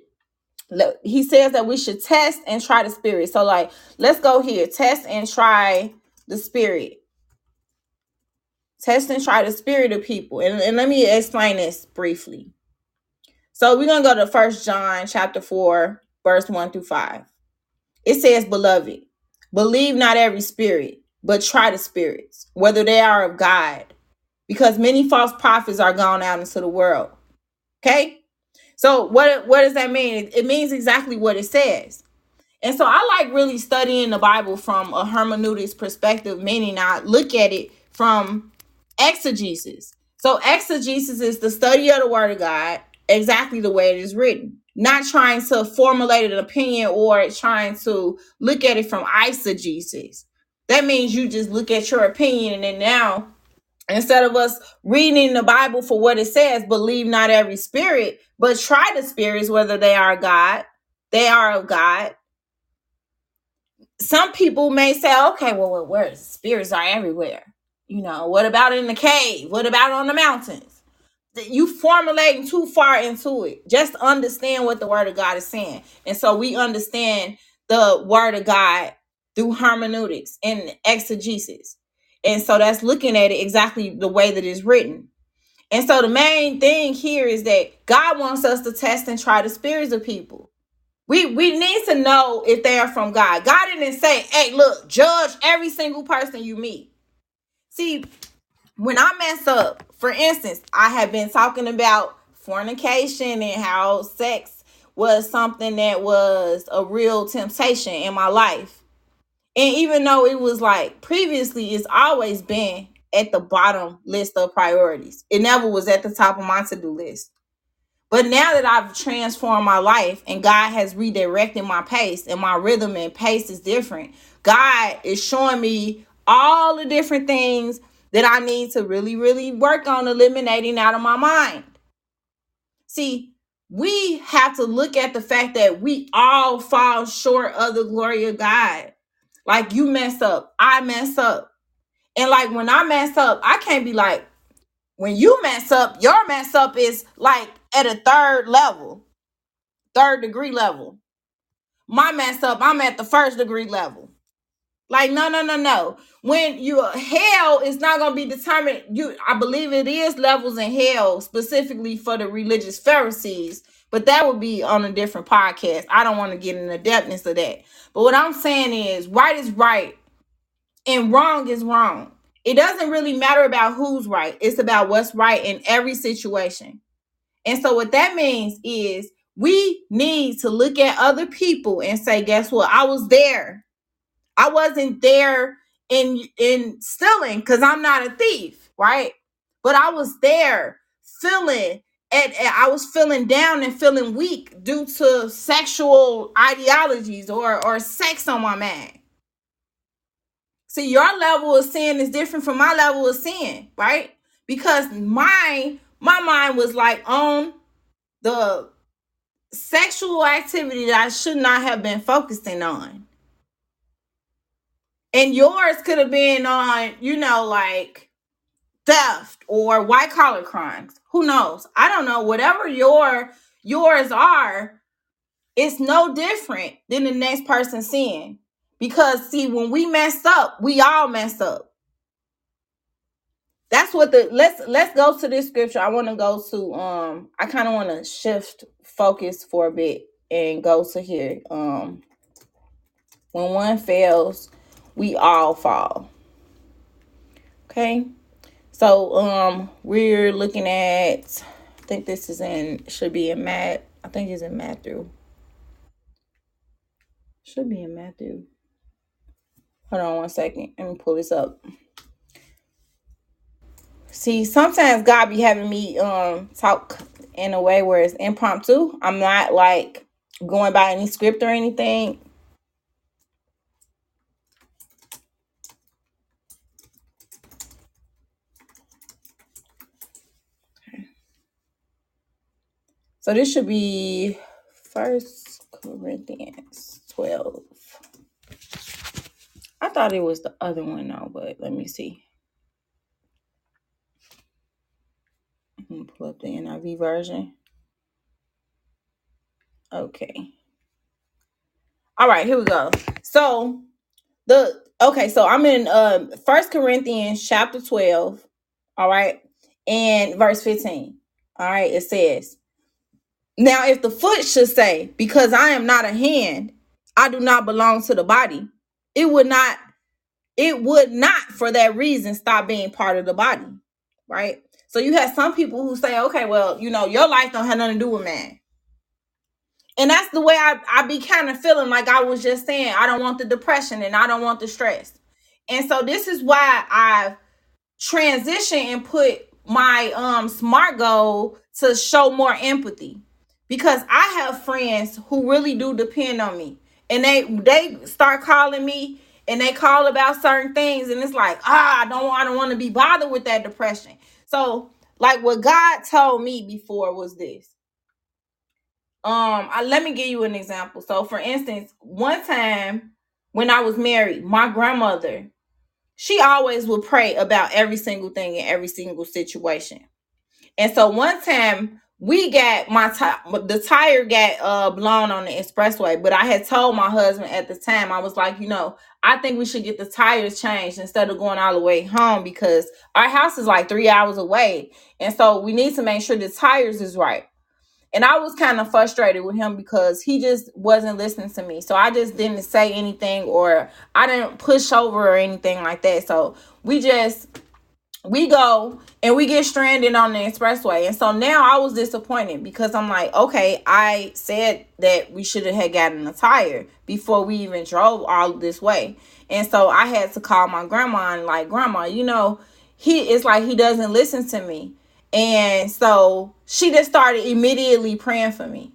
he says that we should test and try the spirit. So like let's go here. Test and try the spirit. Test and try the spirit of people. And, and let me explain this briefly. So we're gonna go to first John chapter 4, verse 1 through 5. It says, Beloved, believe not every spirit, but try the spirits, whether they are of God, because many false prophets are gone out into the world. Okay? So what what does that mean? It, means exactly what it says. And so I like really studying the Bible from a hermeneutics perspective, meaning I look at it from exegesis. So exegesis is the study of the word of God exactly the way it is written not trying to formulate an opinion or trying to look at it from eisegesis. That means you just look at your opinion and then now instead of us reading the Bible for what it says, believe not every spirit, but try the spirits whether they are God, they are of God. Some people may say, okay, well, where spirits are everywhere. You know, what about in the cave? What about on the mountains? you formulating too far into it. Just understand what the word of God is saying. And so we understand the word of God through hermeneutics and exegesis. And so that's looking at it exactly the way that it's written. And so the main thing here is that God wants us to test and try the spirits of people. We we need to know if they are from God. God didn't say, "Hey, look, judge every single person you meet." See, when I mess up, for instance, I have been talking about fornication and how sex was something that was a real temptation in my life. And even though it was like previously, it's always been at the bottom list of priorities. It never was at the top of my to do list. But now that I've transformed my life and God has redirected my pace and my rhythm and pace is different, God is showing me all the different things that I need to really, really work on eliminating out of my mind. See, we have to look at the fact that we all fall short of the glory of God. Like you mess up, I mess up. And like when I mess up, I can't be like, when you mess up, your mess up is like at a third level, third degree level. My mess up, I'm at the first degree level. Like, no, no, no, no. When you hell is not gonna be determined. You I believe it is levels in hell specifically for the religious Pharisees, but that would be on a different podcast. I don't want to get in the depthness of that. But what I'm saying is right is right and wrong is wrong. It doesn't really matter about who's right. It's about what's right in every situation. And so what that means is we need to look at other people and say, guess what? I was there. I wasn't there in in stealing because I'm not a thief, right? But I was there feeling and I was feeling down and feeling weak due to sexual ideologies or or sex on my mind. See, your level of sin is different from my level of sin, right? Because my my mind was like on the sexual activity that I should not have been focusing on. And yours could have been on, you know, like theft or white collar crimes. Who knows? I don't know. Whatever your yours are, it's no different than the next person sin. Because see, when we mess up, we all mess up. That's what the let's let's go to this scripture. I want to go to um I kind of want to shift focus for a bit and go to here. Um When one fails, we all fall. Okay. So um we're looking at I think this is in should be in Matt. I think it's in Matthew. Should be in Matthew. Hold on one second. Let me pull this up. See, sometimes God be having me um talk in a way where it's impromptu. I'm not like going by any script or anything. So this should be First Corinthians 12. I thought it was the other one now, but let me see. I'm gonna pull up the NIV version. Okay. All right, here we go. So the okay, so I'm in um First Corinthians chapter 12, all right, and verse 15. All right, it says, Now if the foot should say, Because I am not a hand, I do not belong to the body, it would not, it would not for that reason stop being part of the body, right? So you have some people who say, Okay, well, you know, your life don't have nothing to do with man and that's the way I, I be kind of feeling like I was just saying, I don't want the depression and I don't want the stress. And so this is why I've transitioned and put my um smart goal to show more empathy. Because I have friends who really do depend on me. And they they start calling me and they call about certain things and it's like, ah, I don't I don't want to be bothered with that depression. So like what God told me before was this um I, let me give you an example so for instance one time when i was married my grandmother she always would pray about every single thing in every single situation and so one time we got my ti- the tire got uh blown on the expressway but i had told my husband at the time i was like you know i think we should get the tires changed instead of going all the way home because our house is like three hours away and so we need to make sure the tires is right and I was kind of frustrated with him because he just wasn't listening to me. So I just didn't say anything or I didn't push over or anything like that. So we just we go and we get stranded on the expressway. And so now I was disappointed because I'm like, okay, I said that we should have had gotten a tire before we even drove all this way. And so I had to call my grandma and like, grandma, you know, he is like he doesn't listen to me. And so she just started immediately praying for me.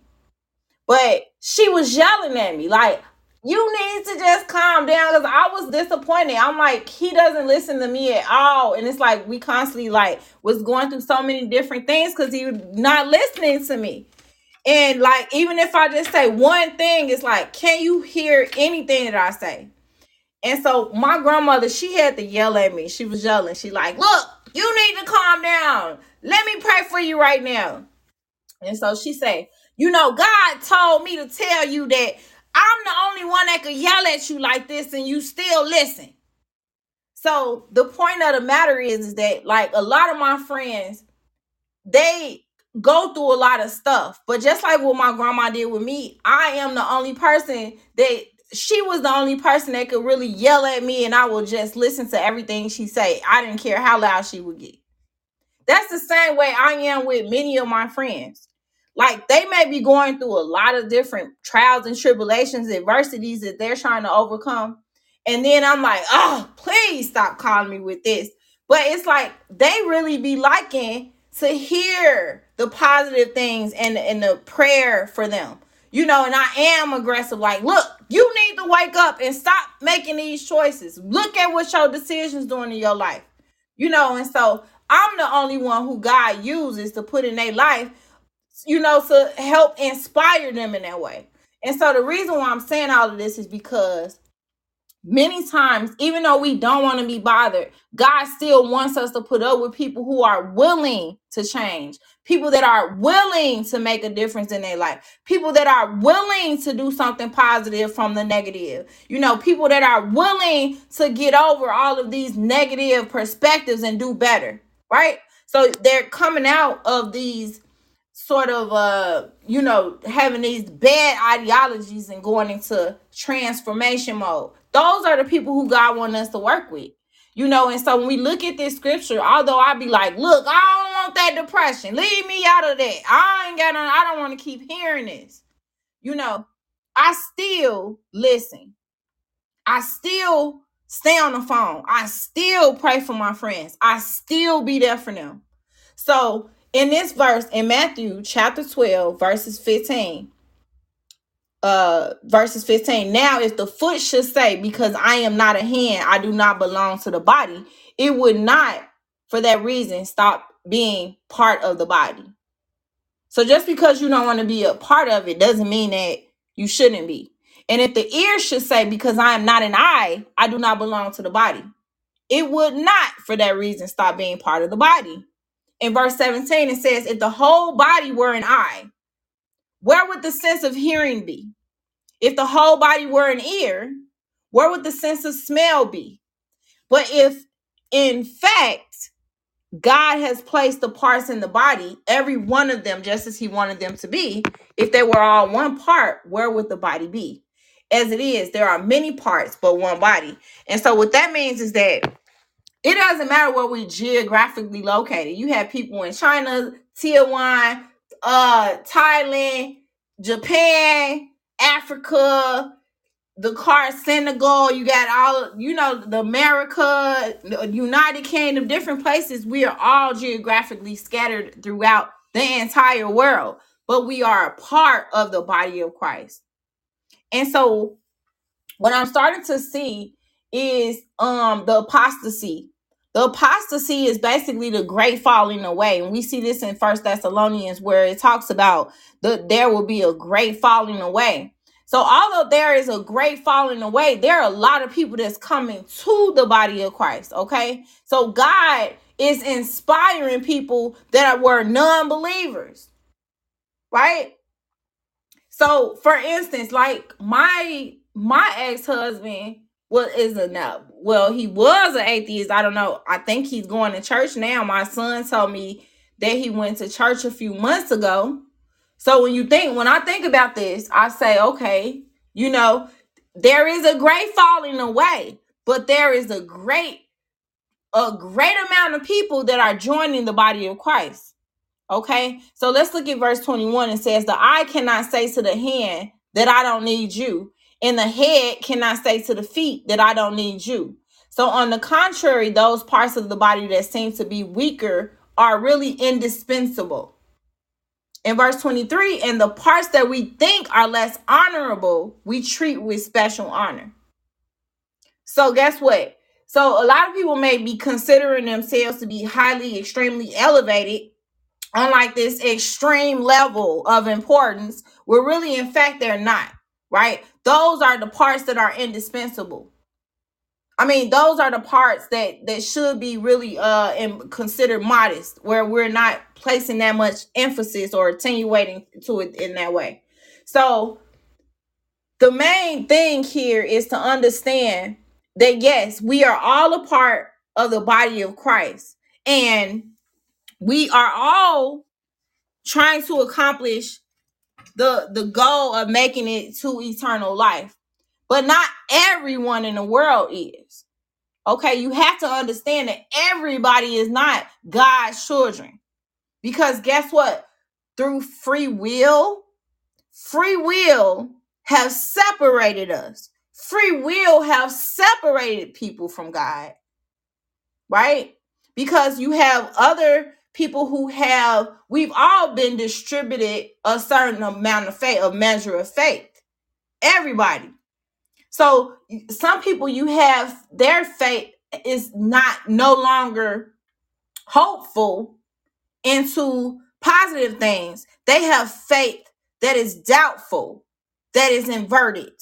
But she was yelling at me, like, you need to just calm down because I was disappointed. I'm like, he doesn't listen to me at all. And it's like we constantly like was going through so many different things because he not listening to me. And like, even if I just say one thing, it's like, can you hear anything that I say? And so my grandmother, she had to yell at me. She was yelling. She like, look, you need to calm down. Let me pray for you right now. And so she said, you know, God told me to tell you that I'm the only one that could yell at you like this and you still listen. So the point of the matter is, is that like a lot of my friends, they go through a lot of stuff. But just like what my grandma did with me, I am the only person that she was the only person that could really yell at me and I would just listen to everything she say. I didn't care how loud she would get. That's the same way I am with many of my friends. Like they may be going through a lot of different trials and tribulations, adversities that they're trying to overcome. And then I'm like, oh, please stop calling me with this. But it's like they really be liking to hear the positive things and, and the prayer for them. You know, and I am aggressive. Like, look, you need to wake up and stop making these choices. Look at what your decisions doing in your life. You know, and so I'm the only one who God uses to put in their life, you know, to help inspire them in that way. And so the reason why I'm saying all of this is because many times, even though we don't want to be bothered, God still wants us to put up with people who are willing to change, people that are willing to make a difference in their life, people that are willing to do something positive from the negative, you know, people that are willing to get over all of these negative perspectives and do better, right? So they're coming out of these sort of uh you know having these bad ideologies and going into transformation mode. Those are the people who god wants us to work with you know? And so when we look at this scripture although i be like look i don't want that depression. Leave me out of that. I ain't got i don't want to keep hearing this. You know i still listen. I still stay on the phone. I still pray for my friends. I still be there for them. So in this verse in Matthew chapter 12, verses 15, uh verses 15. Now, if the foot should say, Because I am not a hand, I do not belong to the body, it would not for that reason stop being part of the body. So just because you don't want to be a part of it doesn't mean that you shouldn't be. And if the ear should say, Because I am not an eye, I do not belong to the body, it would not for that reason stop being part of the body in verse 17 it says if the whole body were an eye where would the sense of hearing be? If the whole body were an ear where would the sense of smell be? But if in fact god has placed the parts in the body every one of them just as he wanted them to be if they were all one part where would the body be? As it is there are many parts but one body. And so what that means is that it doesn't matter where we geographically located. You have people in China, Taiwan, uh, Thailand, Japan, Africa, the car Senegal, you got all you know, the America, the United Kingdom, different places. We are all geographically scattered throughout the entire world, but we are a part of the body of Christ. And so what I'm starting to see is um the apostasy the apostasy is basically the great falling away. And we see this in First Thessalonians where it talks about the there will be a great falling away. So although there is a great falling away, there are a lot of people that's coming to the body of Christ. Okay. So God is inspiring people that were non-believers. Right? So for instance, like my my ex-husband well, is no. Well, he was an atheist. I don't know. I think he's going to church now. My son told me that he went to church a few months ago. So when you think, when I think about this, I say, okay, you know, there is a great falling away, but there is a great, a great amount of people that are joining the body of Christ. Okay, so let's look at verse 21. It says, The eye cannot say to the hand that I don't need you, and the head cannot say to the feet that I don't need you. So, on the contrary, those parts of the body that seem to be weaker are really indispensable. In verse 23, and the parts that we think are less honorable, we treat with special honor. So, guess what? So, a lot of people may be considering themselves to be highly, extremely elevated on like this extreme level of importance, where really, in fact, they're not right? Those are the parts that are indispensable. I mean, those are the parts that that should be really uh and considered modest, where we're not placing that much emphasis or attenuating to it in that way. So the main thing here is to understand that yes, we are all a part of the body of Christ, and we are all trying to accomplish the the goal of making it to eternal life. But not everyone in the world is. Okay you have to understand that everybody is not god's children. Because guess what? Through free will free will have separated us. Free will have separated people from god right? Because you have other people who have we've all been distributed a certain amount of faith a measure of faith. Everybody. So some people you have their faith is not no longer hopeful into positive things. They have faith that is doubtful that is inverted.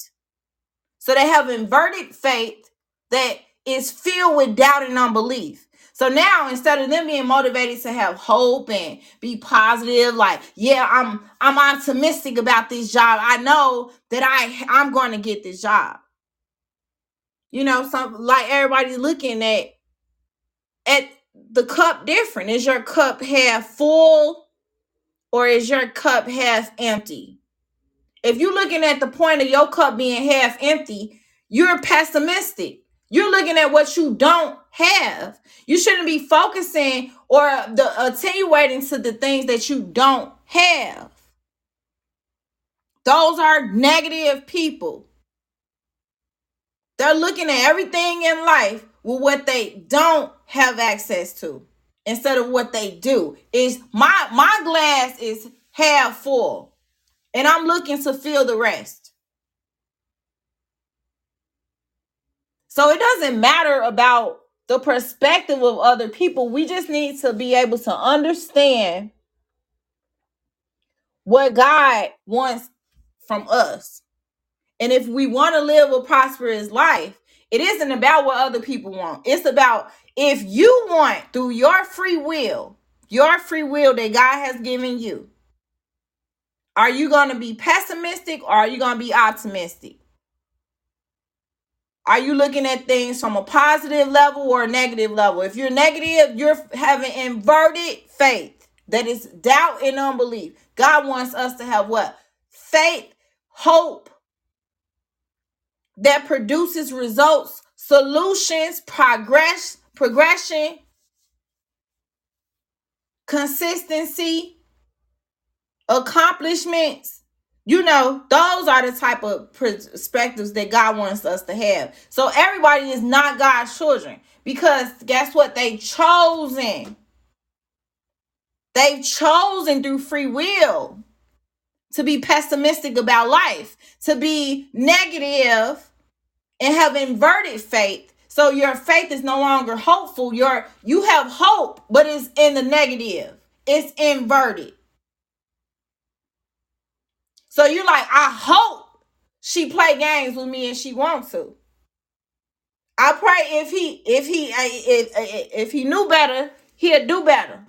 So they have inverted faith that is filled with doubt and unbelief so now instead of them being motivated to have hope and be positive, like, yeah, I'm I'm optimistic about this job. I know that I I'm going to get this job. You know, some like everybody's looking at at the cup different. Is your cup half full or is your cup half empty? If you're looking at the point of your cup being half empty, you're pessimistic. You're looking at what you don't have. You shouldn't be focusing or the attenuating to the things that you don't have. Those are negative people. They're looking at everything in life with what they don't have access to instead of what they do. Is my my glass is half full and I'm looking to fill the rest. So it doesn't matter about the perspective of other people. We just need to be able to understand what God wants from us. And if we want to live a prosperous life, it isn't about what other people want. It's about if you want through your free will, your free will that God has given you, are you going to be pessimistic or are you going to be optimistic? Are you looking at things from a positive level or a negative level? If you're negative, you're having inverted faith. That is doubt and unbelief. God wants us to have what? Faith, hope that produces results, solutions, progress, progression, consistency, accomplishments. You know, those are the type of perspectives that God wants us to have. So everybody is not God's children because guess what? They chosen. They've chosen through free will to be pessimistic about life, to be negative and have inverted faith. So your faith is no longer hopeful. Your you have hope, but it's in the negative. It's inverted. So you're like, I hope she play games with me and she wants to. I pray if he if he if if he knew better, he'd do better.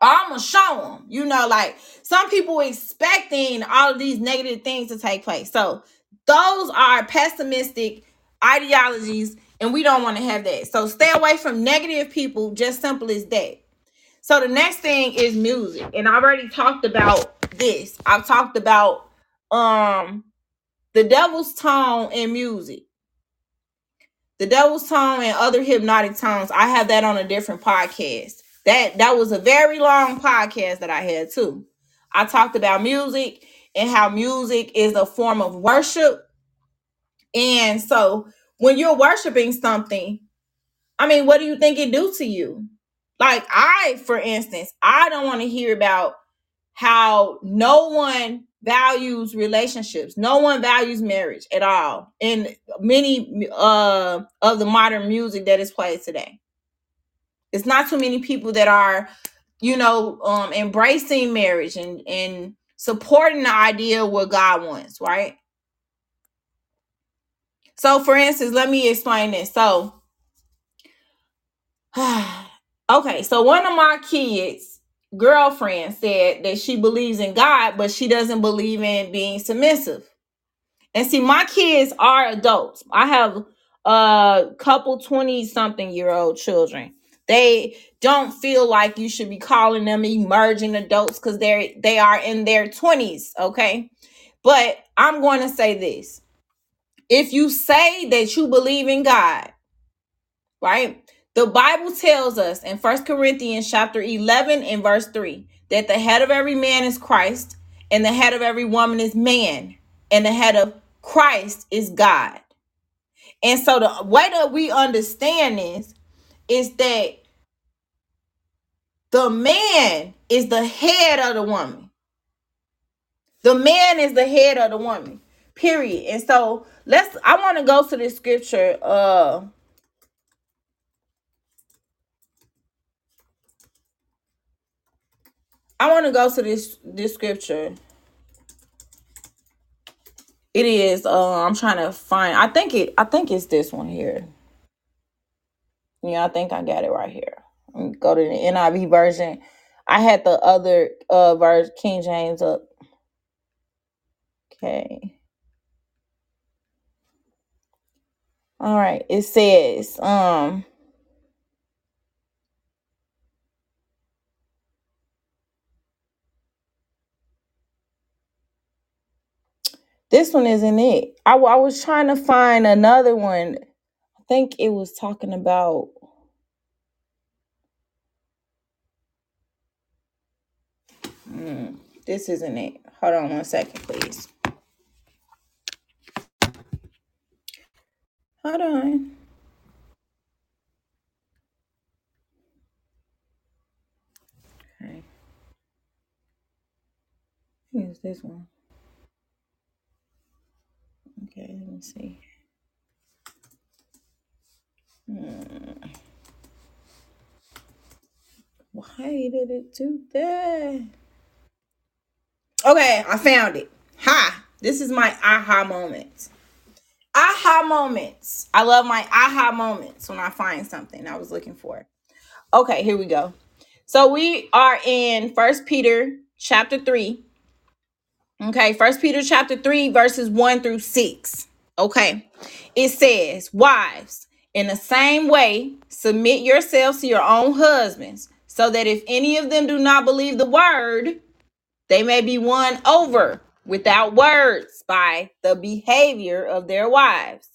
I'm gonna show him. You know, like some people expecting all of these negative things to take place. So those are pessimistic ideologies, and we don't want to have that. So stay away from negative people. Just simple as that. So the next thing is music, and I already talked about this. I've talked about um the devil's tone in music. The devil's tone and other hypnotic tones. I have that on a different podcast. That that was a very long podcast that I had too. I talked about music and how music is a form of worship. And so when you're worshiping something, I mean, what do you think it do to you? Like I, for instance, I don't want to hear about how no one values relationships. No one values marriage at all in many uh of the modern music that is played today. It's not too many people that are you know um embracing marriage and and supporting the idea what god wants right? So for instance let me explain this. So okay. So one of my kids girlfriend said that she believes in God, but she doesn't believe in being submissive. And see, my kids are adults. I have a couple 20 something year old children. They don't feel like you should be calling them emerging adults because they're they are in their 20s, okay? But I'm going to say this. If you say that you believe in God, right? The Bible tells us in First Corinthians chapter 11 and verse 3 that the head of every man is Christ, and the head of every woman is man, and the head of Christ is God. And so the way that we understand this is that the man is the head of the woman. The man is the head of the woman. Period. And so let's I want to go to this scripture uh I want to go to this this scripture. It is. Uh, I'm trying to find. I think it. I think it's this one here. Yeah, I think I got it right here. Go to the NIV version. I had the other uh version, King James up. Okay. All right. It says, um, This one isn't it. I I was trying to find another one. I think it was talking about. Mm, this isn't it. Hold on one second, please. Hold on. Okay. Here's this one. Okay, let me see. Hmm, Why did it do that? Okay, I found it. Ha! This is my aha moment. Aha moments. I love my aha moments when I find something I was looking for. Okay, here we go. So we are in First Peter chapter 3. Okay, First Peter chapter 3, verses 1 through 6. Okay. It says, Wives, in the same way, submit yourselves to your own husbands, so that if any of them do not believe the word, they may be won over without words by the behavior of their wives.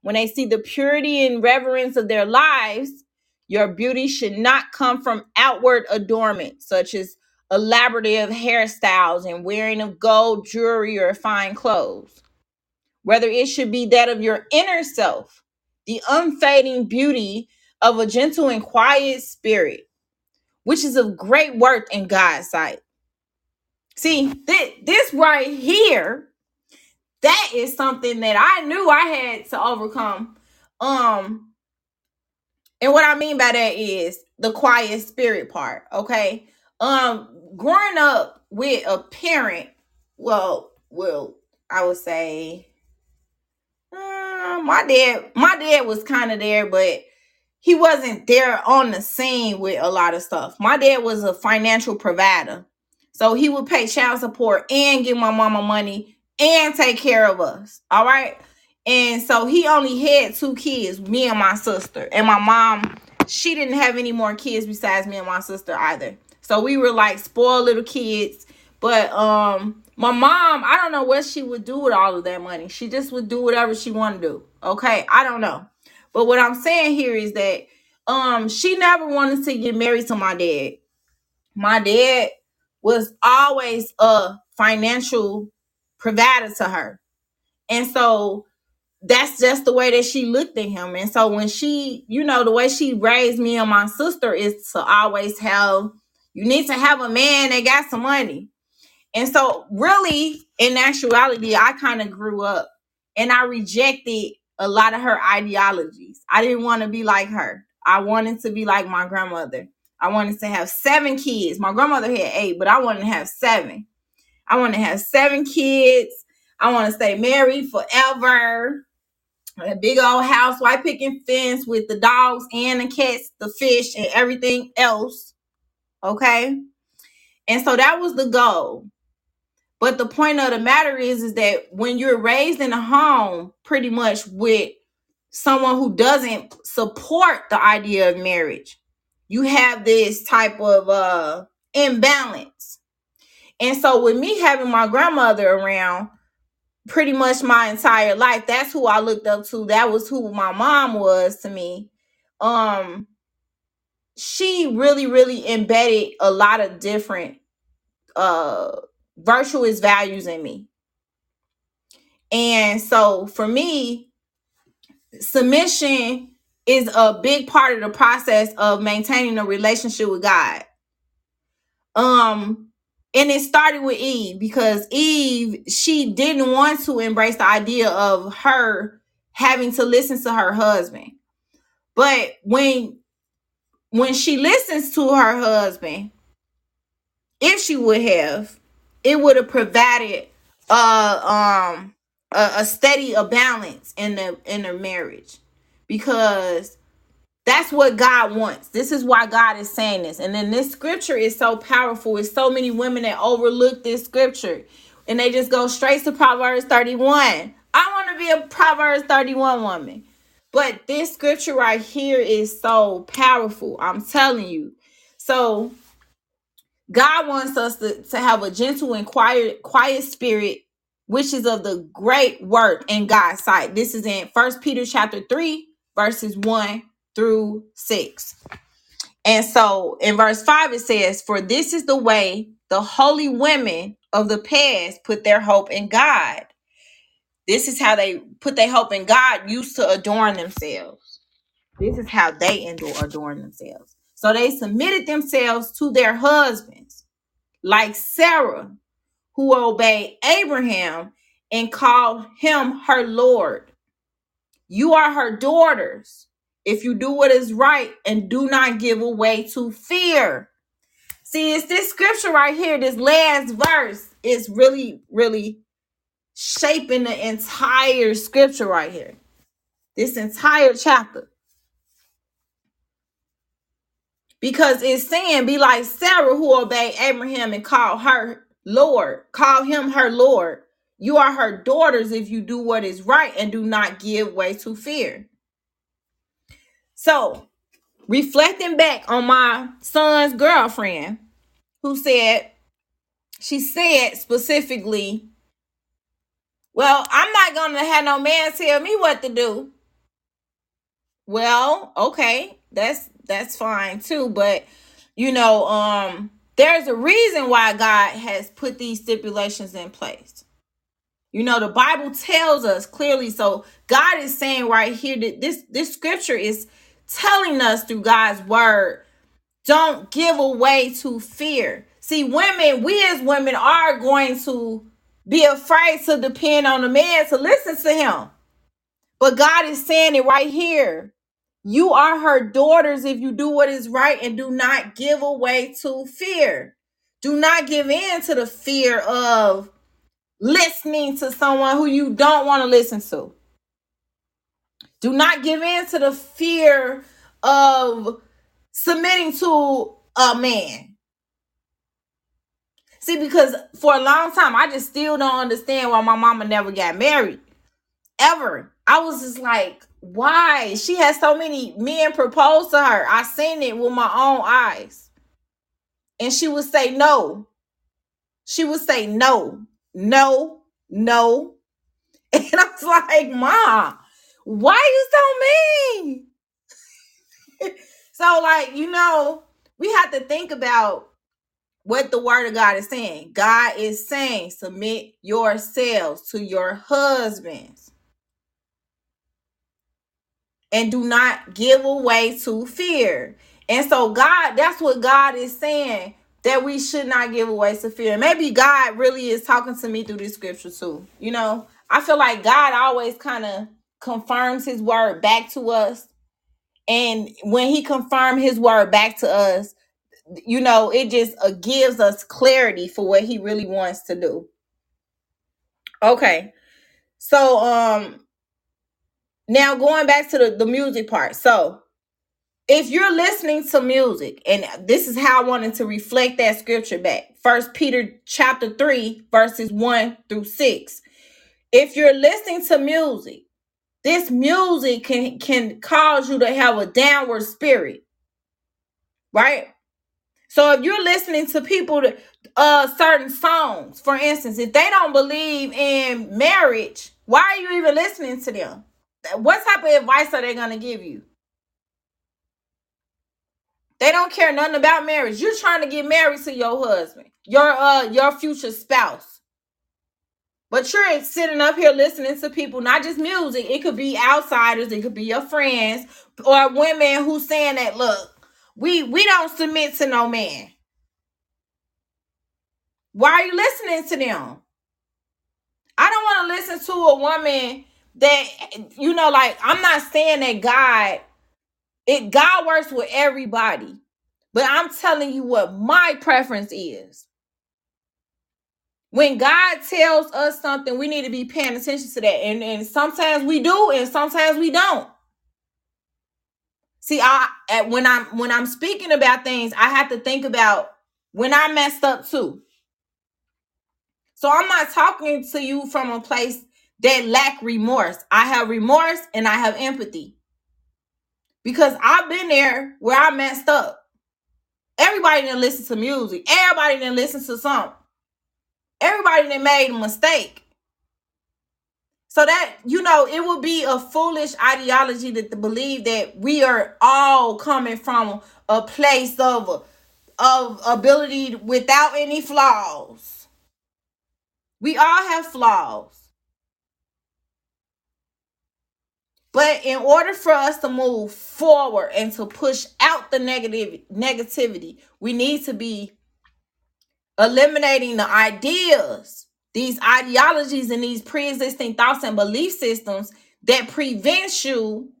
When they see the purity and reverence of their lives, your beauty should not come from outward adornment, such as elaborative hairstyles and wearing of gold jewelry or fine clothes. Whether it should be that of your inner self, the unfading beauty of a gentle and quiet spirit, which is of great worth in God's sight. See, thi- this right here, that is something that I knew I had to overcome. Um, And what I mean by that is the quiet spirit part, okay? Um growing up with a parent, well, well, I would say uh, my dad my dad was kind of there, but he wasn't there on the scene with a lot of stuff. My dad was a financial provider. So he would pay child support and give my mama money and take care of us. All right. And so he only had two kids, me and my sister. And my mom, she didn't have any more kids besides me and my sister either. So we were like spoiled little kids. But um my mom, I don't know what she would do with all of that money. She just would do whatever she wanted to do. Okay. I don't know. But what I'm saying here is that um she never wanted to get married to my dad. My dad was always a financial provider to her. And so that's just the way that she looked at him. And so when she, you know, the way she raised me and my sister is to always have you need to have a man that got some money and so, really, in actuality, I kind of grew up and I rejected a lot of her ideologies. I didn't want to be like her. I wanted to be like my grandmother. I wanted to have seven kids. My grandmother had eight, but I wanted to have seven. I want to have seven kids. I want to stay married forever. A big old house, white picking fence with the dogs and the cats, the fish, and everything else. Okay. And so that was the goal but the point of the matter is, is that when you're raised in a home, pretty much with someone who doesn't support the idea of marriage, you have this type of uh imbalance. And so with me having my grandmother around pretty much my entire life, that's who I looked up to. That was who my mom was to me. Um, she really, really embedded a lot of different uh virtuous values in me And so for me, submission is a big part of the process of maintaining a relationship with God. Um and it started with Eve because Eve she didn't want to embrace the idea of her having to listen to her husband. But when when she listens to her husband, if she would have, it would have provided um a, a steady a balance in the in their marriage because that's what God wants. This is why God is saying this. And then this scripture is so powerful. It's so many women that overlook this scripture and they just go straight to Proverbs 31. I want to be a Proverbs 31 woman. But this scripture right here is so powerful. I'm telling you. So God wants us to, to have a gentle and quiet, quiet spirit which is of the great work in God's sight. This is in First Peter chapter 3, verses 1 through 6. And so in verse 5, it says, For this is the way the holy women of the past put their hope in God. This is how they put their hope in God, used to adorn themselves. This is how they endure adorn themselves. So they submitted themselves to their husbands, like Sarah, who obeyed Abraham and called him her Lord. You are her daughters if you do what is right and do not give away to fear. See, it's this scripture right here, this last verse is really, really shaping the entire scripture right here. This entire chapter. Because it's saying, be like Sarah who obeyed Abraham and called her Lord, call him her Lord. You are her daughters if you do what is right and do not give way to fear. So, reflecting back on my son's girlfriend who said, she said specifically, Well, I'm not going to have no man tell me what to do. Well, okay, that's that's fine too, but you know, um there's a reason why God has put these stipulations in place. You know, the Bible tells us clearly. So God is saying right here that this this scripture is telling us through God's word, don't give away to fear. See, women, we as women are going to be afraid to depend on a man to listen to him. But God is saying it right here. You are her daughters if you do what is right and do not give away to fear. Do not give in to the fear of listening to someone who you don't want to listen to. Do not give in to the fear of submitting to a man. See, because for a long time, I just still don't understand why my mama never got married. Ever. I was just like, why? She has so many men propose to her. I seen it with my own eyes. And she would say no. She would say no, no, no. And I was like, Mom, why you so mean? so, like, you know, we have to think about what the word of God is saying. God is saying, submit yourselves to your husbands and do not give away to fear. And so, God, that's what God is saying that we should not give away to fear. Maybe God really is talking to me through this scripture too. You know, I feel like God always kind of confirms his word back to us. And when he confirmed his word back to us, you know, it just uh, gives us clarity for what he really wants to do. Okay. So, um, now going back to the, the music part. So, if you're listening to music and this is how i wanted to reflect that scripture back first peter chapter 3 verses 1 through 6 if you're listening to music this music can can cause you to have a downward spirit right so if you're listening to people to uh certain songs for instance if they don't believe in marriage why are you even listening to them what type of advice are they going to give you They don't care nothing about marriage. You're trying to get married to your husband, your uh your future spouse. But you're sitting up here listening to people, not just music. It could be outsiders, it could be your friends or women who saying that, look, we we don't submit to no man. Why are you listening to them? I don't want to listen to a woman that you know, like I'm not saying that God it God works with everybody. But I'm telling you what my preference is. When God tells us something, we need to be paying attention to that. And, and sometimes we do, and sometimes we don't. See, I at- when I'm when I'm speaking about things, I have to think about when I messed up too. So I'm not talking to you from a place that lack remorse. I have remorse and I have empathy because I've been there where I messed up. Everybody didn't listen to music. Everybody didn't listen to something. Everybody that made a mistake. So that you know, it would be a foolish ideology to, to believe that we are all coming from a place of of ability without any flaws. We all have flaws. But in order for us to move forward and to push out the negative negativity, we need to be eliminating the ideas, these ideologies and these pre-existing thoughts and belief systems that prevents you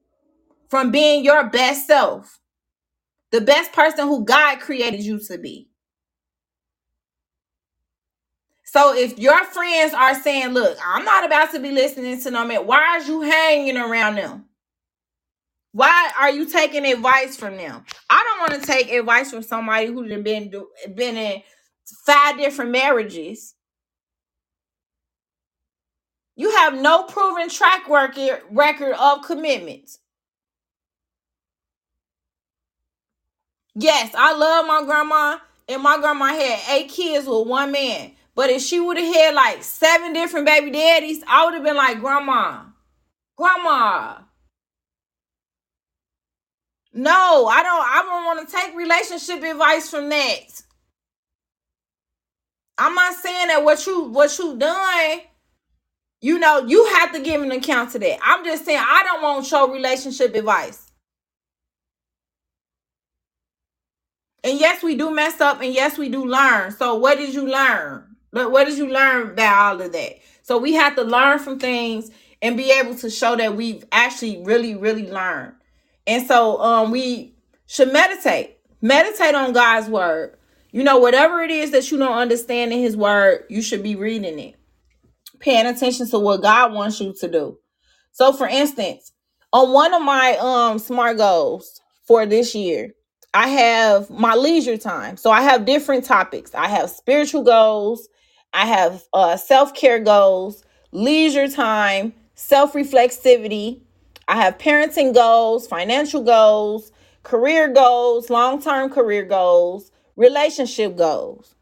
from being your best self, the best person who God created you to be. So if your friends are saying, "Look, I'm not about to be listening to them," why are you hanging around them? Why are you taking advice from them? I don't want to take advice from somebody who's been been in five different marriages. You have no proven track record record of commitments. Yes, I love my grandma, and my grandma had eight kids with one man. But if she would have had like seven different baby daddies, I would have been like, Grandma, Grandma. No, I don't I don't want to take relationship advice from that. I'm not saying that what you what you done, you know, you have to give an account to that. I'm just saying I don't want show relationship advice. And yes, we do mess up, and yes, we do learn. So, what did you learn? But what did you learn about all of that? So we have to learn from things and be able to show that we've actually really, really learned. And so um we should meditate. Meditate on God's word. You know, whatever it is that you don't understand in his word, you should be reading it. Paying attention to what God wants you to do. So for instance, on one of my um smart goals for this year, I have my leisure time. So I have different topics. I have spiritual goals, I have uh, self care goals, leisure time, self reflexivity. I have parenting goals, financial goals, career goals, long term career goals, relationship goals.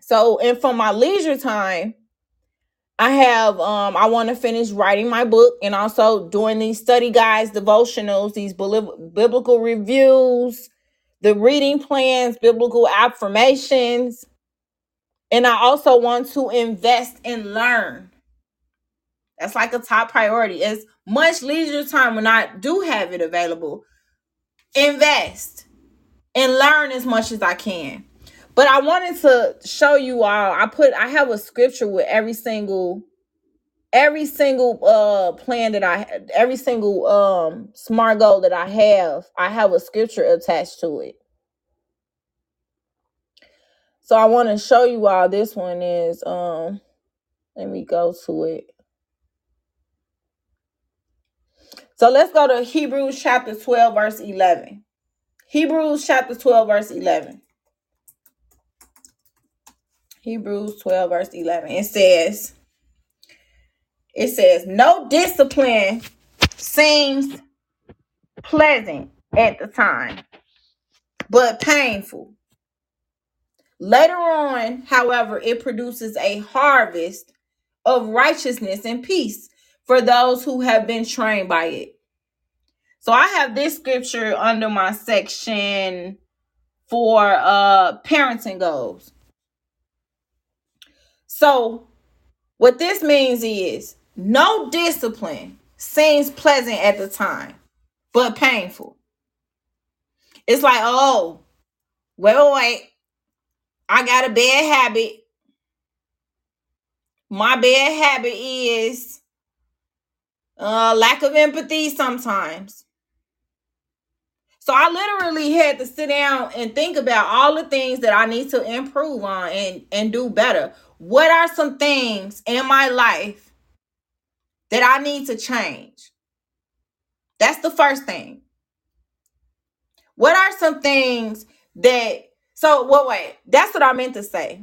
So, and for my leisure time, I have um I want to finish writing my book and also doing these study guides, devotionals, these biblical reviews, the reading plans, biblical affirmations, and I also want to invest and learn. That's like a top priority. As much leisure time when I do have it available, invest and learn as much as I can. But I wanted to show you all. I put I have a scripture with every single every single uh plan that I every single um smart goal that I have, I have a scripture attached to it. So I want to show you all this one is um let me go to it. So let's go to Hebrews chapter 12 verse 11. Hebrews chapter 12 verse 11. Hebrews 12 verse 11. It says it says no discipline seems pleasant at the time but painful Later on, however, it produces a harvest of righteousness and peace for those who have been trained by it. So I have this scripture under my section for uh parenting goals. So what this means is no discipline seems pleasant at the time, but painful. It's like, oh, wait, wait, I got a bad habit. My bad habit is uh, lack of empathy sometimes. So I literally had to sit down and think about all the things that I need to improve on and, and do better. What are some things in my life that I need to change? That's the first thing. What are some things that so what wait, that's what I meant to say.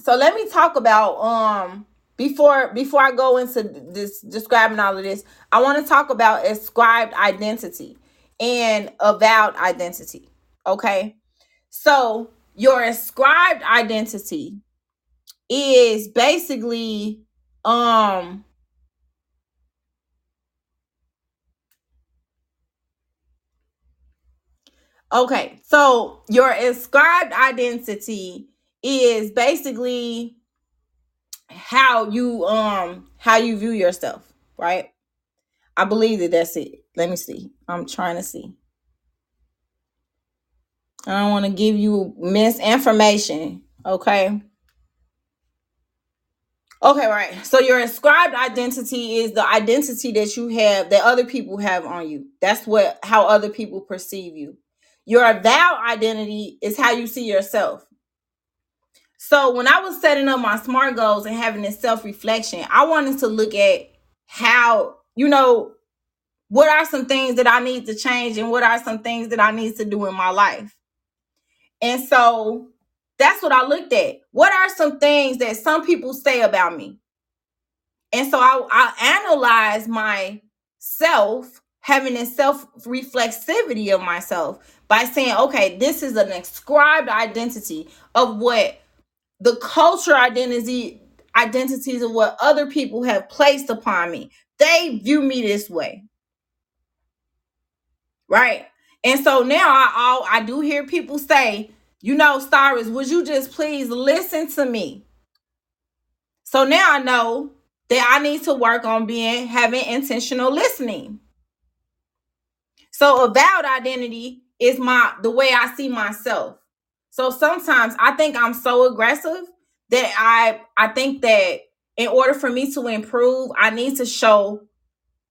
So let me talk about um before before I go into this describing all of this, I want to talk about ascribed identity and avowed identity. Okay. So your ascribed identity is basically um Okay, so your ascribed identity is basically how you um how you view yourself, right? I believe that that's it. Let me see. I'm trying to see. I don't want to give you misinformation. Okay. Okay, right. So your ascribed identity is the identity that you have that other people have on you. That's what how other people perceive you. Your avowed identity is how you see yourself. So when I was setting up my SMART goals and having this self-reflection, I wanted to look at how, you know, what are some things that I need to change and what are some things that I need to do in my life. And so that's what I looked at. What are some things that some people say about me? And so I, I analyze myself, having a self reflexivity of myself by saying, okay, this is an ascribed identity of what the culture identity identities of what other people have placed upon me. They view me this way. Right. And so now I all I do hear people say, you know, Cyrus, would you just please listen to me? So now I know that I need to work on being having intentional listening. So avowed identity is my the way I see myself. So sometimes I think I'm so aggressive that I I think that in order for me to improve, I need to show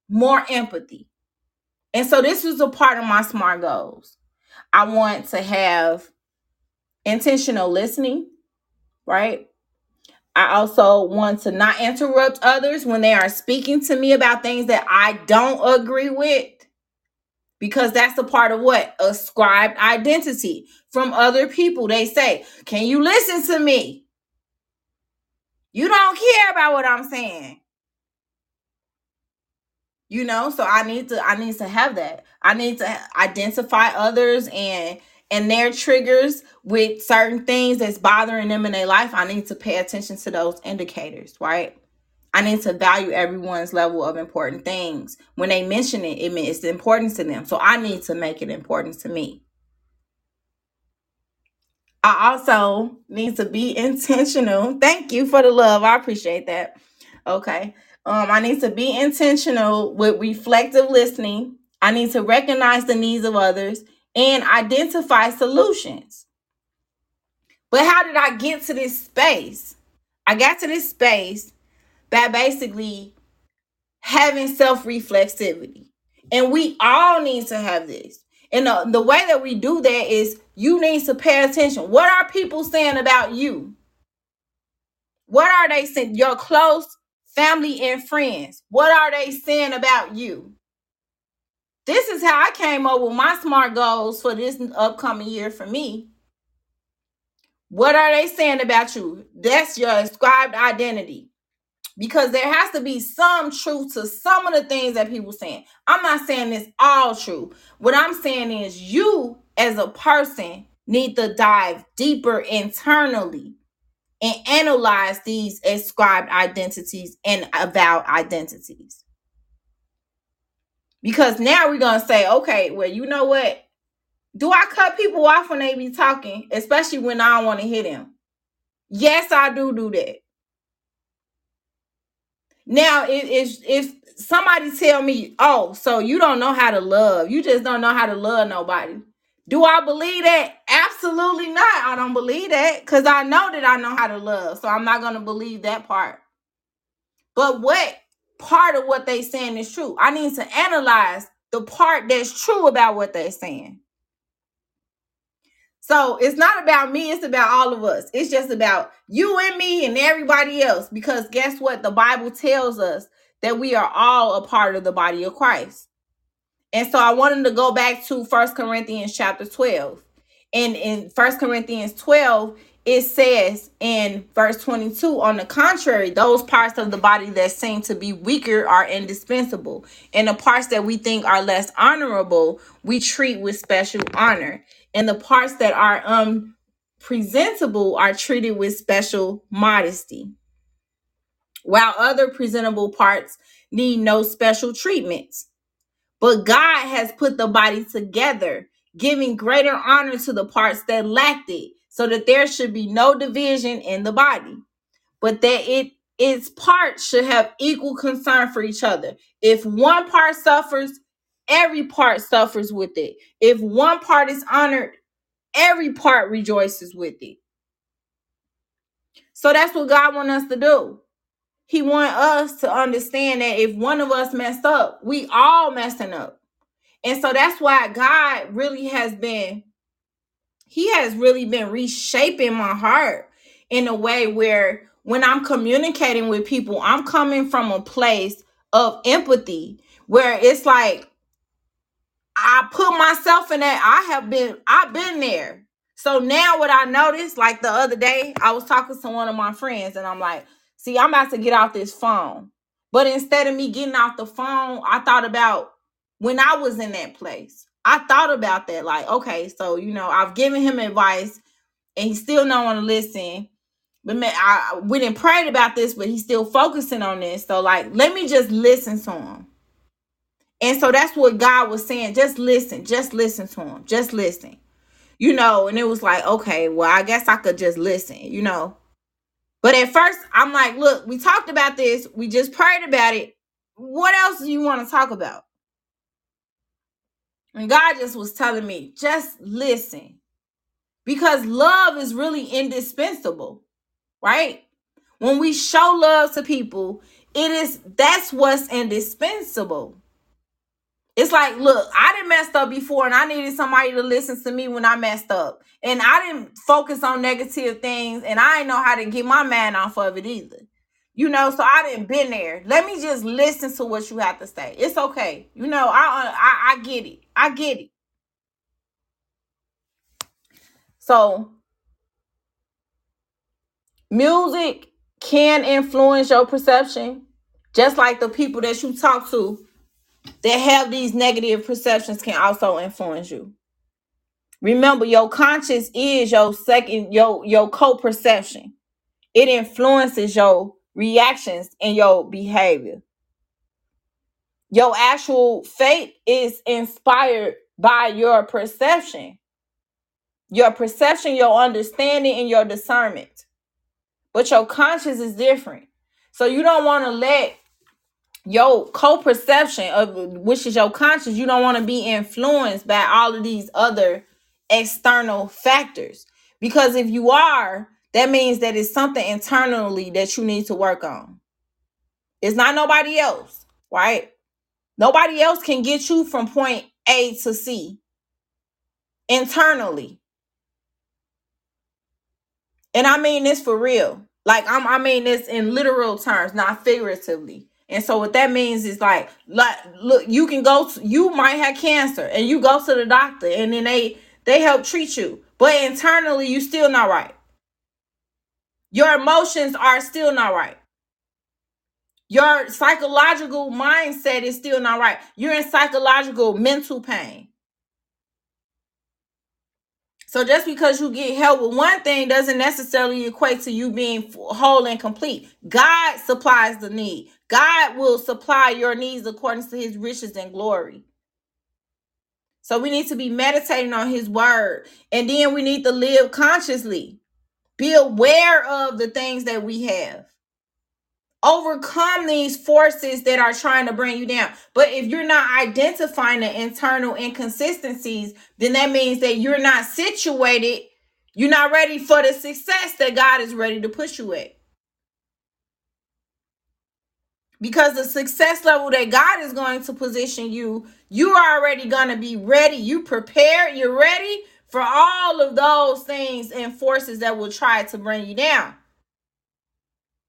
more empathy. And so this was a part of my SMART goals. I want to have intentional listening, right? I also want to not interrupt others when they are speaking to me about things that I don't agree with because that's a part of what ascribed identity from other people. They say, Can you listen to me? You don't care about what I'm saying you know? So i need to i need to have that. I need to identify others and and their triggers with certain things that's bothering them in their life. I need to pay attention to those indicators right? I need to value everyone's level of important things. When they mention it it means it's important to them. So i need to make it important to me. I also need to be intentional. Thank you for the love. I appreciate that. Okay um, I need to be intentional with reflective listening. I need to recognize the needs of others and identify solutions. But how did I get to this space? I got to this space by basically having self reflexivity. And we all need to have this. And the, the way that we do that is you need to pay attention. What are people saying about you? What are they saying? Your close family and friends. What are they saying about you? This is how I came up with my smart goals for this upcoming year for me. What are they saying about you? That's your ascribed identity. Because there has to be some truth to some of the things that people saying. I'm not saying it's all true. What I'm saying is you as a person need to dive deeper internally and analyze these ascribed identities and avowed identities. Because now we're going to say, okay, well, you know what? Do I cut people off when they be talking, especially when I don't want to hit them? Yes, I do do that. Now, if, if somebody tell me, oh, so you don't know how to love, you just don't know how to love nobody. Do I believe that? Absolutely not. I don't believe that because I know that I know how to love. So I'm not going to believe that part. But what part of what they saying is true? I need to analyze the part that's true about what they're saying. So it's not about me, it's about all of us. It's just about you and me and everybody else. Because guess what? The Bible tells us that we are all a part of the body of Christ. And so I wanted to go back to First Corinthians chapter 12. And in First Corinthians 12, it says in verse 22 on the contrary those parts of the body that seem to be weaker are indispensable. And the parts that we think are less honorable we treat with special honor. And the parts that are unpresentable are treated with special modesty. While other presentable parts need no special treatments but God has put the body together giving greater honor to the parts that lacked it, so that there should be no division in the body, but that it its parts should have equal concern for each other. If one part suffers, every part suffers with it. If one part is honored, every part rejoices with it. So that's what God wants us to do. He want us to understand that if one of us messed up, we all messing up. And so that's why God really has been he has really been reshaping my heart in a way where when I'm communicating with people, I'm coming from a place of empathy where it's like I put myself in that. I have been, I've been there. So now what I noticed, like the other day, I was talking to one of my friends and I'm like, see, I'm about to get off this phone. But instead of me getting off the phone, I thought about when I was in that place. I thought about that, like, okay, so you know, I've given him advice and he still don't want to listen. But man, I we didn't pray about this, but he's still focusing on this. So like, let me just listen to him. And so that's what God was saying. Just listen, just listen to him, just listen. You know, and it was like, okay, well, I guess I could just listen, you know. But at first, I'm like, look, we talked about this, we just prayed about it. What else do you want to talk about? And God just was telling me, just listen. Because love is really indispensable, right? When we show love to people, it is that's what's indispensable. It's like, look, I didn't messed up before and I needed somebody to listen to me when I messed up. And I didn't focus on negative things and I didn't know how to get my man off of it either. You know, so I didn't been there. Let me just listen to what you have to say. It's okay. You know, I uh, I, I get it. I get it. So music can influence your perception, just like the people that you talk to that have these negative perceptions can also influence you. Remember, your conscience is your second, your your co-perception. It influences your reactions and your behavior. Your actual fate is inspired by your perception. Your perception, your understanding, and your discernment. But your conscience is different. So you don't want to let your co-perception of which is your conscience you don't want to be influenced by all of these other external factors. Because if you are that means that it's something internally that you need to work on. It's not nobody else right? Nobody else can get you from point a to c internally. And i mean this for real. Like i'm i mean this in literal terms not figuratively and so what that means is like, like look, you can go to, you might have cancer and you go to the doctor and then they they help treat you. But internally you still not right. Your emotions are still not right. Your psychological mindset is still not right. You're in psychological mental pain. So just because you get help with one thing doesn't necessarily equate to you being whole and complete. God supplies the need. God will supply your needs according to his riches and glory. So we need to be meditating on his word. And then we need to live consciously. Be aware of the things that we have. Overcome these forces that are trying to bring you down. But if you're not identifying the internal inconsistencies, then that means that you're not situated, you're not ready for the success that God is ready to push you at. Because the success level that God is going to position you, you are already going to be ready. You prepared, you're ready for all of those things and forces that will try to bring you down.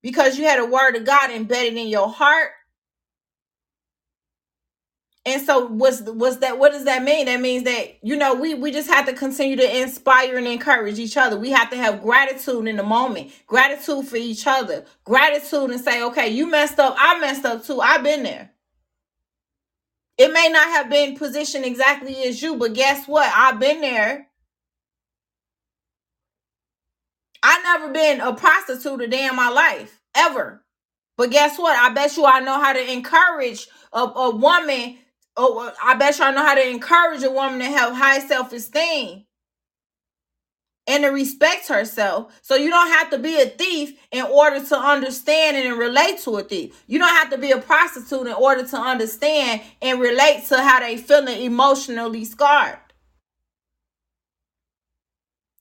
Because you had a word of God embedded in your heart and so what's what's that what does that mean? That means that you know we we just have to continue to inspire and encourage each other. We have to have gratitude in the moment, gratitude for each other, gratitude and say, okay, you messed up, I messed up too. I've been there. It may not have been positioned exactly as you, but guess what? I've been there. I never been a prostitute a day in my life ever. But guess what? I bet you I know how to encourage a, a woman Oh, well, I bet y'all know how to encourage a woman to have high self esteem and to respect herself. So you don't have to be a thief in order to understand and relate to a thief. You don't have to be a prostitute in order to understand and relate to how they feeling emotionally scarred.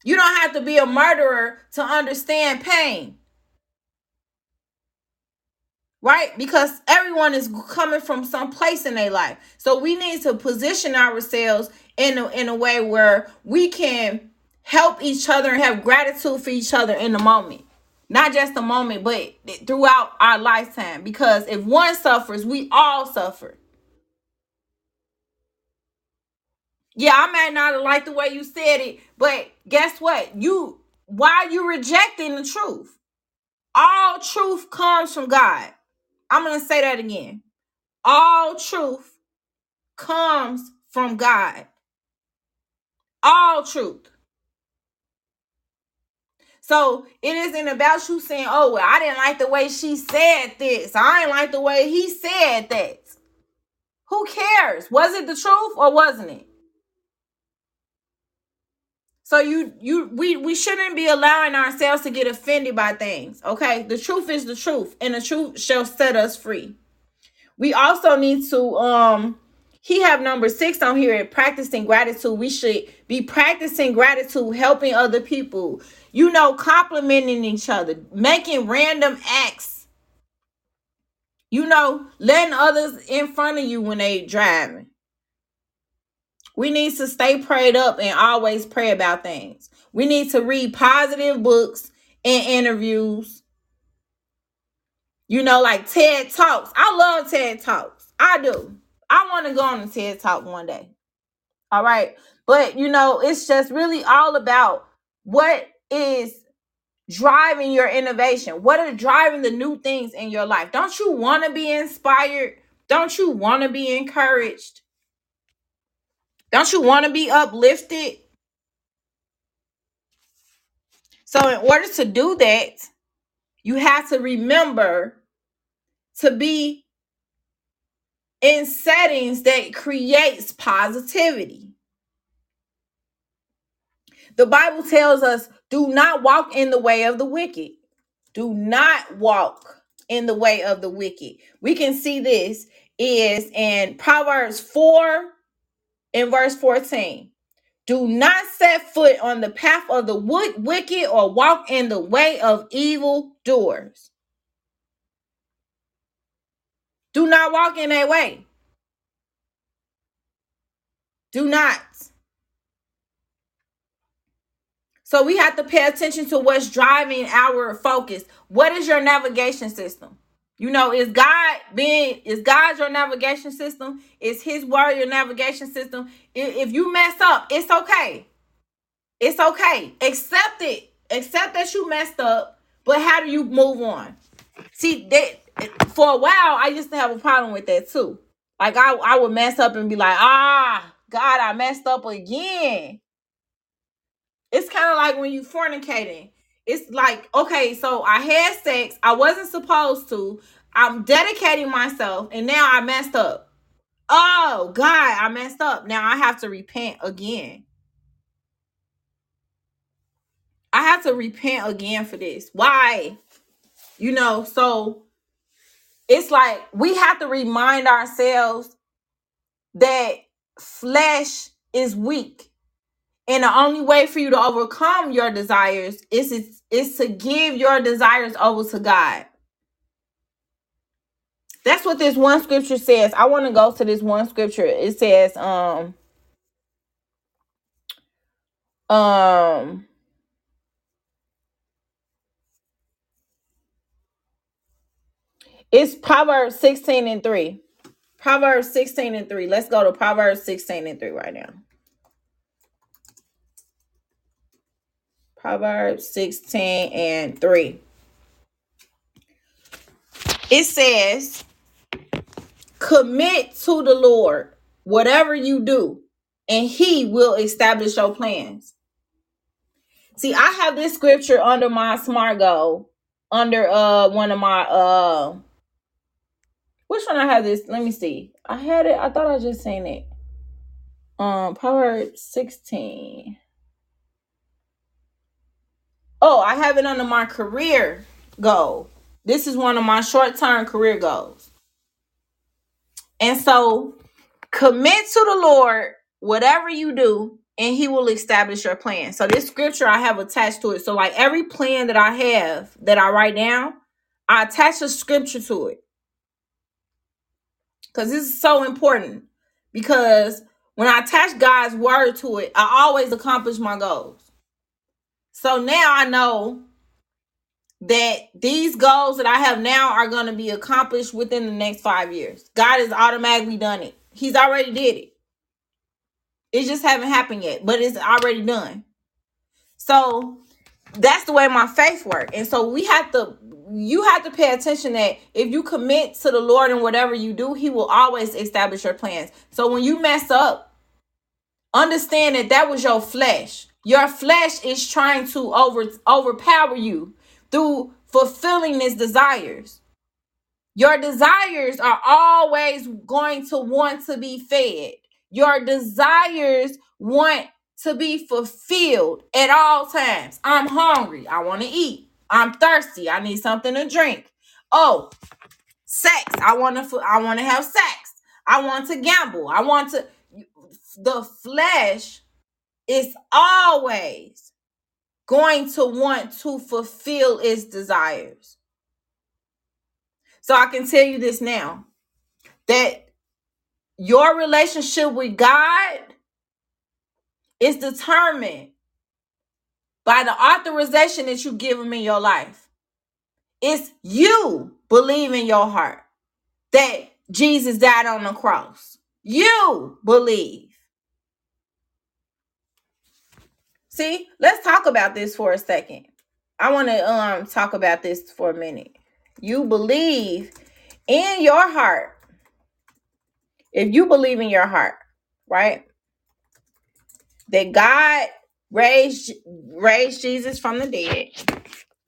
You don't have to be a murderer to understand pain. Right? Because everyone is coming from some place in their life. So we need to position ourselves in a, in a way where we can help each other and have gratitude for each other in the moment. Not just the moment, but throughout our lifetime. Because if one suffers, we all suffer. Yeah, I might not liked the way you said it, but guess what? You why are you rejecting the truth? All truth comes from God. I'm gonna say that again. All truth comes from God. All truth. So it isn't about you saying, oh, well, I didn't like the way she said this. I didn't like the way he said that. Who cares? Was it the truth or wasn't it? So you you we we shouldn't be allowing ourselves to get offended by things. Okay? The truth is the truth, and the truth shall set us free. We also need to um he have number six on here practicing gratitude. We should be practicing gratitude, helping other people, you know, complimenting each other, making random acts, you know, letting others in front of you when they driving. We need to stay prayed up and always pray about things. We need to read positive books and interviews. You know, like TED Talks. I love TED Talks. I do. I want to go on a TED Talk one day. All right. But, you know, it's just really all about what is driving your innovation? What are driving the new things in your life? Don't you want to be inspired? Don't you want to be encouraged? Don't you want to be uplifted? So, in order to do that, you have to remember to be in settings that creates positivity. The Bible tells us, do not walk in the way of the wicked. Do not walk in the way of the wicked. We can see this is in Proverbs 4 in verse 14. Do not set foot on the path of the wicked or walk in the way of evil doers. Do not walk in that way. Do not. So we have to pay attention to what's driving our focus. What is your navigation system? You know, is God being is God your navigation system? Is his word your navigation system? If you mess up, it's okay. It's okay. Accept it. Accept that you messed up, but how do you move on? See, that for a while I used to have a problem with that too. Like I, I would mess up and be like, ah, God, I messed up again. It's kind of like when you fornicating it's like okay so i had sex. I wasn't supposed to. I'm dedicating myself and now i messed up. Oh god i messed up. Now i have to repent again. I have to repent again for this. Why? You know so it's like we have to remind ourselves that flesh is weak and the only way for you to overcome your desires is, is, is to give your desires over to God. That's what this one scripture says. I want to go to this one scripture. It says, um, um, it's Proverbs 16 and 3. Proverbs 16 and 3. Let's go to Proverbs 16 and 3 right now. Proverbs 16 and 3. It says, Commit to the Lord whatever you do, and He will establish your plans. See, I have this scripture under my smart goal, under uh one of my uh which one I have this? Let me see. I had it. I thought I just seen it. Um, Proverbs 16. Oh, I have it under my career goal. This is one of my short term career goals. And so commit to the Lord whatever you do, and He will establish your plan. So, this scripture I have attached to it. So, like every plan that I have that I write down, I attach a scripture to it because this is so important. Because when I attach God's word to it, I always accomplish my goals. So now I know that these goals that I have now are going to be accomplished within the next five years. God has automatically done it. He's already did it. It just haven't happened yet, but it's already done. So that's the way my faith works. And so we have to you have to pay attention that if you commit to the Lord in whatever you do, he will always establish your plans. So when you mess up, understand that that was your flesh. Your flesh is trying to over overpower you through fulfilling its desires. Your desires are always going to want to be fed. Your desires want to be fulfilled at all times. I'm hungry. I want to eat. I'm thirsty. I need something to drink. Oh, sex. I want to I want to have sex. I want to gamble. I want to the flesh is always going to want to fulfill its desires. So I can tell you this now that your relationship with God is determined by the authorization that you give him in your life. It's you believe in your heart that Jesus died on the cross. You believe. See, let's talk about this for a second. I want to um talk about this for a minute. You believe in your heart. If you believe in your heart, right? That God raised raised Jesus from the dead.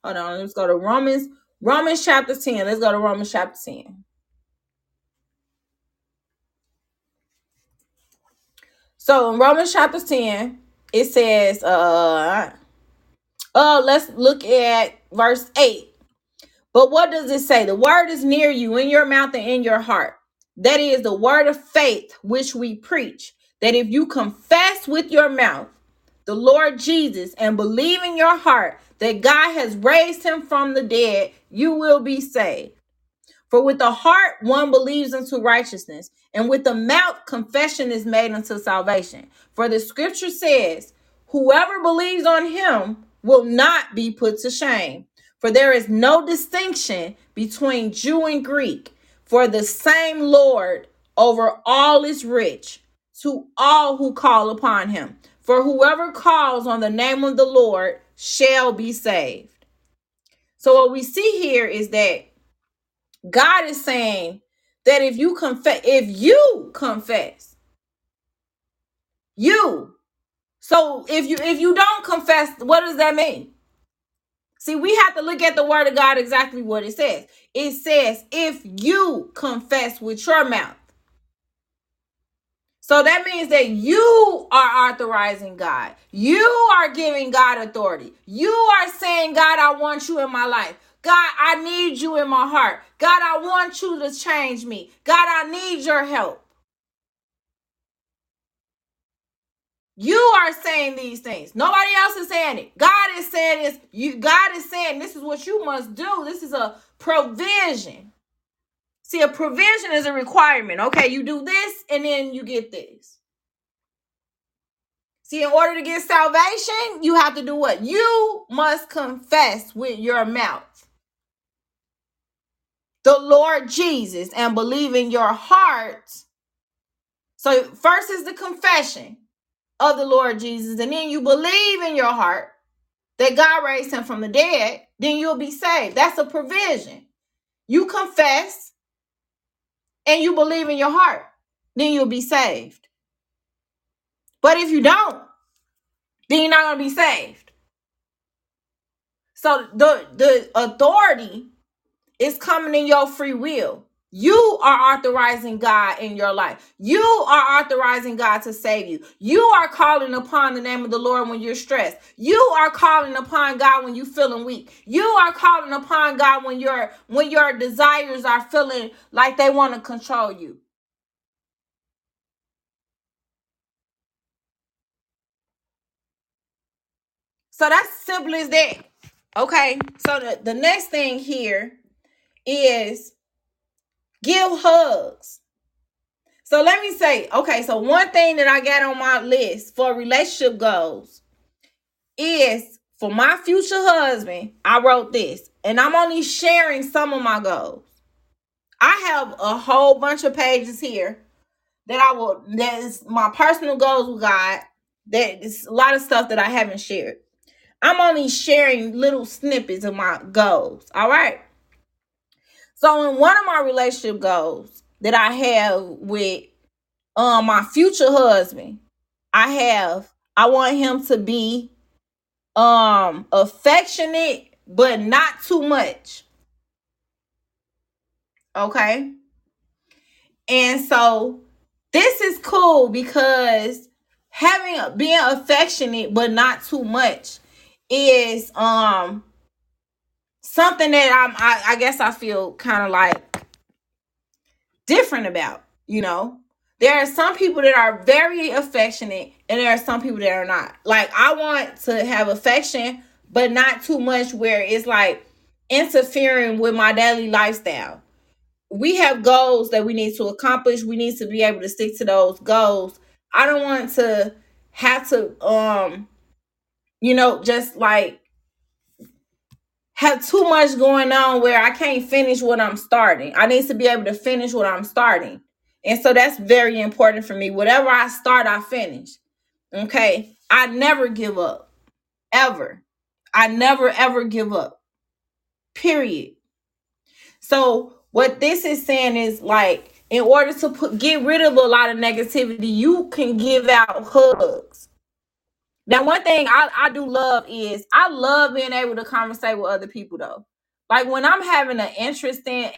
Hold on, let's go to Romans Romans chapter 10. Let's go to Romans chapter 10. So in Romans chapter 10, it says, uh, uh, let's look at verse 8. But what does it say? The word is near you in your mouth and in your heart. That is the word of faith which we preach. That if you confess with your mouth the Lord Jesus and believe in your heart that God has raised him from the dead, you will be saved. For with the heart one believes unto righteousness, and with the mouth confession is made unto salvation. For the scripture says, Whoever believes on him will not be put to shame. For there is no distinction between Jew and Greek, for the same Lord over all is rich to all who call upon him. For whoever calls on the name of the Lord shall be saved. So, what we see here is that God is saying that if you confess, if you confess, you. So if you if you don't confess, what does that mean? See, we have to look at the word of God exactly what it says. It says, if you confess with your mouth so that means that you are authorizing God. You are giving God authority. You are saying, God, I want you in my life. God, I need you in my heart. God, I want you to change me. God, I need your help. You are saying these things. Nobody else is saying it. God is saying this. You God is saying this is what you must do. This is a provision. See, a provision is a requirement. Okay, you do this and then you get this. See, in order to get salvation, you have to do what? You must confess with your mouth the Lord Jesus and believe in your heart. So, first is the confession of the Lord Jesus, and then you believe in your heart that God raised him from the dead, then you'll be saved. That's a provision. You confess and you believe in your heart, then you'll be saved. But if you don't, then you're not going to be saved. So the the authority is coming in your free will. You are authorizing God in your life. You are authorizing God to save you. You are calling upon the name of the Lord when you're stressed. You are calling upon God when you're feeling weak. You are calling upon God when your when your desires are feeling like they want to control you. So that's simple as that. Okay. So the, the next thing here is give hugs. So let me say, okay, so one thing that I got on my list for relationship goals is for my future husband. I wrote this, and I'm only sharing some of my goals. I have a whole bunch of pages here that I will that is my personal goals with God. That is a lot of stuff that I haven't shared. I'm only sharing little snippets of my goals. All right. So in one of my relationship goals that I have with um my future husband, I have I want him to be um affectionate but not too much. Okay? And so this is cool because having being affectionate but not too much is um something that I'm I, I guess I feel kind of like different about, you know. There are some people that are very affectionate and there are some people that are not. Like I want to have affection but not too much where it's like interfering with my daily lifestyle. We have goals that we need to accomplish. We need to be able to stick to those goals. I don't want to have to um you know just like have too much going on where I can't finish what I'm starting. I need to be able to finish what I'm starting. And so that's very important for me. Whatever I start, I finish. Okay. I never give up. Ever. I never ever give up. Period. So what this is saying is like in order to put get rid of a lot of negativity, you can give out hugs now, one thing I, I do love is I love being able to conversate with other people though. Like when I'm having an interesting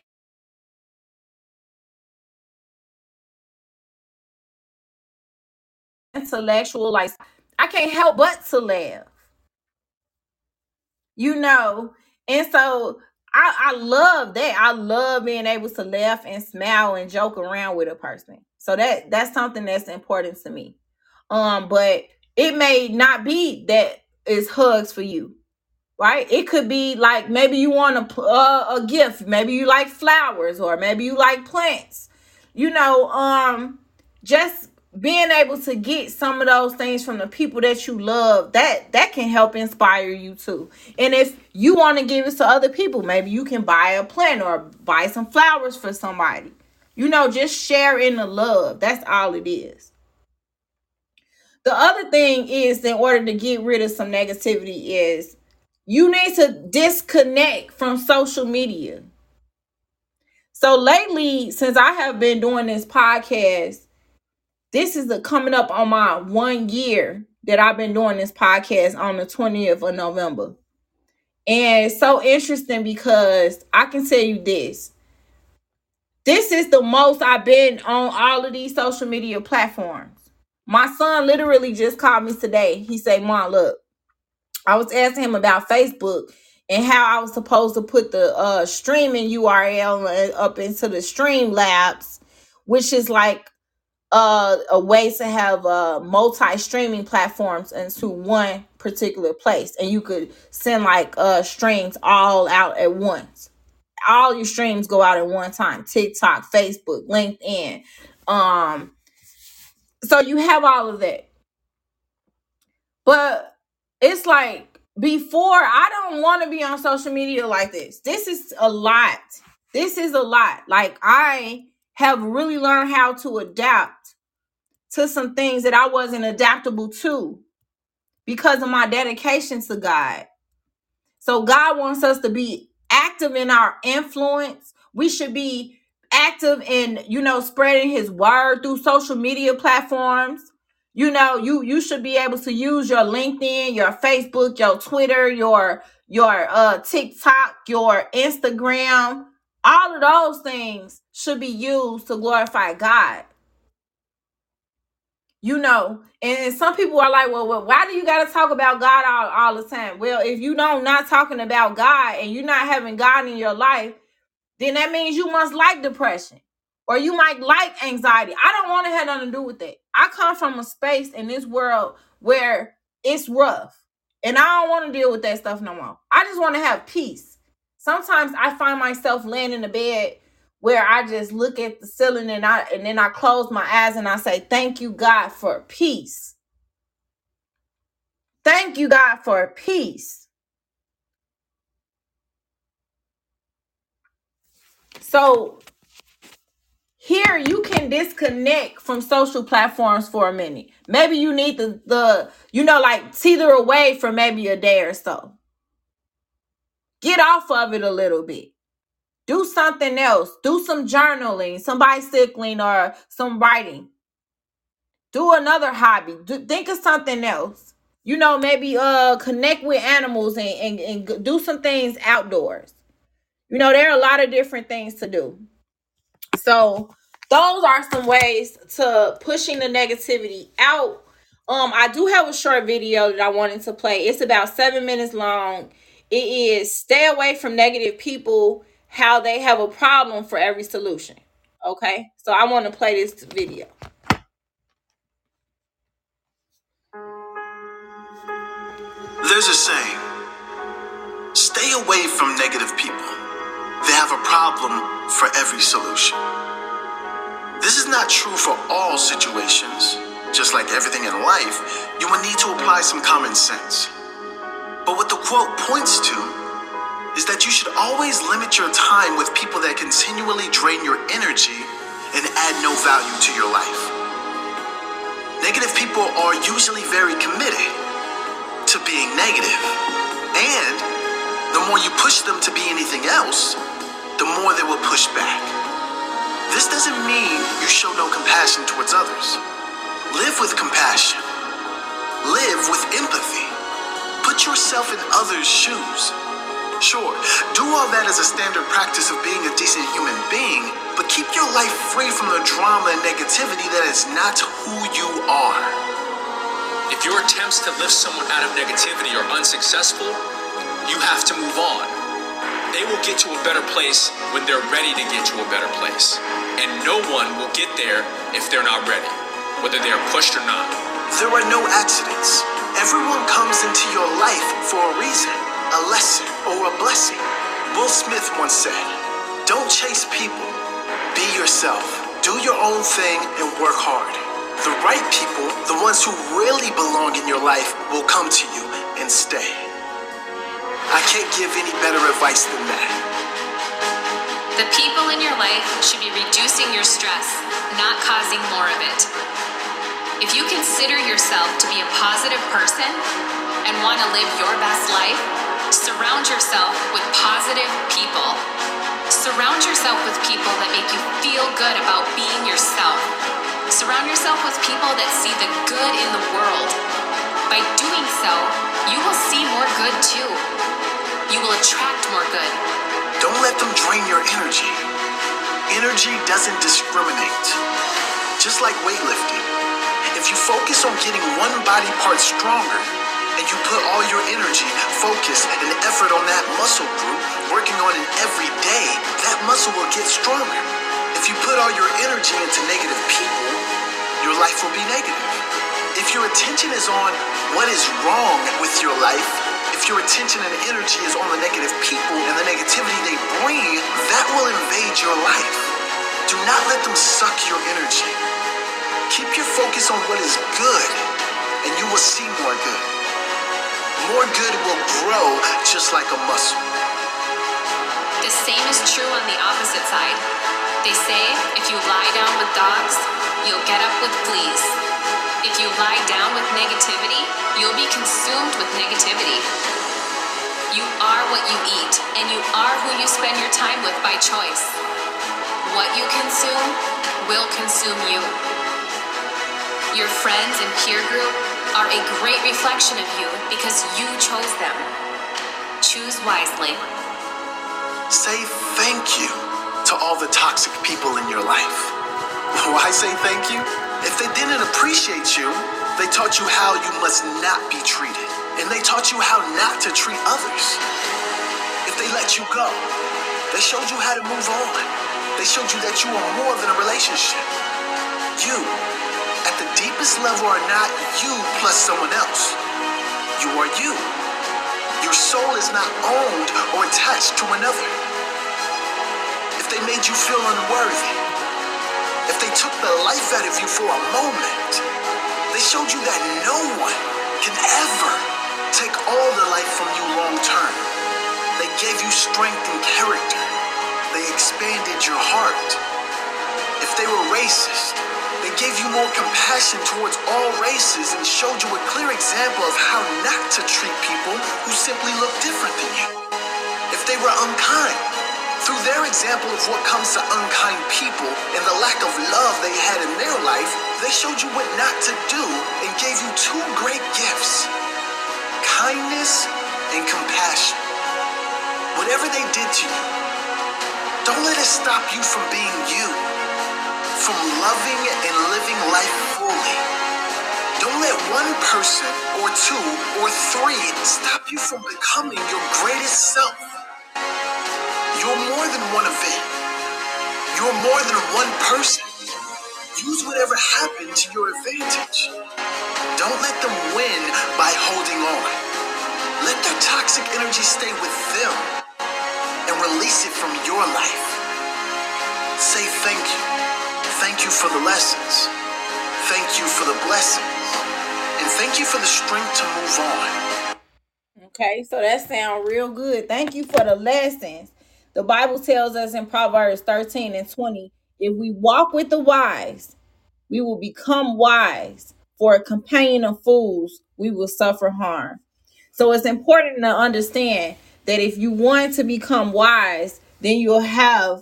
intellectual, like I can't help but to laugh, you know. And so I, I love that. I love being able to laugh and smile and joke around with a person. So that that's something that's important to me. Um, but it may not be that is hugs for you right? It could be like maybe you want a a gift, maybe you like flowers, or maybe you like plants. You know, um, just being able to get some of those things from the people that you love that that can help inspire you too. And if you want to give it to other people maybe you can buy a plant or buy some flowers for somebody. You know just share in the love. That's all it is the other thing is in order to get rid of some negativity is you need to disconnect from social media. So lately, since I have been doing this podcast, this is the coming up on my one year that I've been doing this podcast on the 20th of November. And it's so interesting because I can tell you this. This is the most I've been on all of these social media platforms. My son literally just called me today. He said, Mom, look, I was asking him about Facebook and how I was supposed to put the uh, streaming URL up into the Streamlabs, which is like uh, a way to have uh, multi streaming platforms into one particular place, and you could send like uh, streams all out at once. All your streams go out at one time: TikTok, Facebook, LinkedIn. Um, so you have all of that But it's like before, I don't want to be on social media like this. This is a lot. This is a lot. Like I have really learned how to adapt to some things that I wasn't adaptable to because of my dedication to God. So God wants us to be active in our influence. We should be active in, you know, spreading his word through social media platforms. You know, you you should be able to use your LinkedIn, your Facebook, your Twitter, your your uh TikTok, your Instagram, All of those things should be used to glorify God. You know, and some people are like, well, well why do you got to talk about God all, all the time? Well, if you don't not talking about God and you're not having God in your life, then that means you must like depression or you might like anxiety. I don't want to have nothing to do with that. I come from a space in this world where it's rough and I don't want to deal with that stuff no more. I just want to have peace. Sometimes I find myself laying in the bed where I just look at the ceiling and I and then I close my eyes and I say, Thank you, God, for peace. Thank you, God, for peace. So here you can disconnect from social platforms for a minute. Maybe you need the the you know like teeter away for maybe a day or so. Get off of it a little bit. Do something else. Do some journaling, some bicycling, or some writing. Do another hobby. Do, think of something else. You know, maybe uh connect with animals and, and, and do some things outdoors. You know, there are a lot of different things to do. So those are some ways to pushing the negativity out. Um, I do have a short video that I wanted to play. It's about seven minutes long. It is stay away from negative people how they have a problem for every solution. Okay, so I want to play this video. There's a saying stay away from negative people. They have a problem for every solution. This is not true for all situations. Just like everything in life, you will need to apply some common sense. But what the quote points to is that you should always limit your time with people that continually drain your energy and add no value to your life. Negative people are usually very committed to being negative. and the more you push them to be anything else, the more they will push back. This doesn't mean you show no compassion towards others. Live with compassion, live with empathy, put yourself in others' shoes. Sure, do all that as a standard practice of being a decent human being, but keep your life free from the drama and negativity that is not who you are. If your attempts to lift someone out of negativity are unsuccessful, you have to move on. They will get to a better place when they're ready to get to a better place. And no one will get there if they're not ready, whether they are pushed or not. There are no accidents. Everyone comes into your life for a reason a lesson, or a blessing. Will Smith once said, Don't chase people, be yourself. Do your own thing and work hard. The right people, the ones who really belong in your life, will come to you and stay. I can't give any better advice than that. The people in your life should be reducing your stress, not causing more of it. If you consider yourself to be a positive person and want to live your best life, Surround yourself with positive people. Surround yourself with people that make you feel good about being yourself. Surround yourself with people that see the good in the world. By doing so, you will see more good too. You will attract more good. Don't let them drain your energy. Energy doesn't discriminate. Just like weightlifting, if you focus on getting one body part stronger, and you put all your energy, focus, and effort on that muscle group, working on it every day, that muscle will get stronger. If you put all your energy into negative people, your life will be negative. If your attention is on what is wrong with your life, if your attention and energy is on the negative people and the negativity they bring, that will invade your life. Do not let them suck your energy. Keep your focus on what is good, and you will see more good more good will grow just like a muscle. The same is true on the opposite side. They say if you lie down with dogs, you'll get up with fleas. If you lie down with negativity, you'll be consumed with negativity. You are what you eat, and you are who you spend your time with by choice. What you consume will consume you. Your friends and peer group are a great reflection of you because you chose them. Choose wisely. Say thank you to all the toxic people in your life. Why say thank you? If they didn't appreciate you, they taught you how you must not be treated, and they taught you how not to treat others. If they let you go, they showed you how to move on. They showed you that you are more than a relationship. You, at the deepest level, are not you plus someone else. You are you. Your soul is not owned or attached to another. If they made you feel unworthy, if they took the life out of you for a moment, they showed you that no one can ever take all the life from you long term. They gave you strength and character. They expanded your heart. If they were racist, they gave you more compassion towards all races and showed you a clear example of how not to treat people who simply look different than you. If they were unkind, through their example of what comes to unkind people and the lack of love they had in their life, they showed you what not to do and gave you two great gifts kindness and compassion. Whatever they did to you, don't let it stop you from being you, from loving and living life fully. Don't let one person or two or three stop you from becoming your greatest self. You're more than one event. You're more than one person. Use whatever happened to your advantage. Don't let them win by holding on. Let their toxic energy stay with them and release it from your life. Say thank you. Thank you for the lessons. Thank you for the blessings. And thank you for the strength to move on. Okay, so that sounds real good. Thank you for the lessons. The Bible tells us in Proverbs 13 and 20 if we walk with the wise, we will become wise. For a companion of fools, we will suffer harm. So it's important to understand that if you want to become wise, then you'll have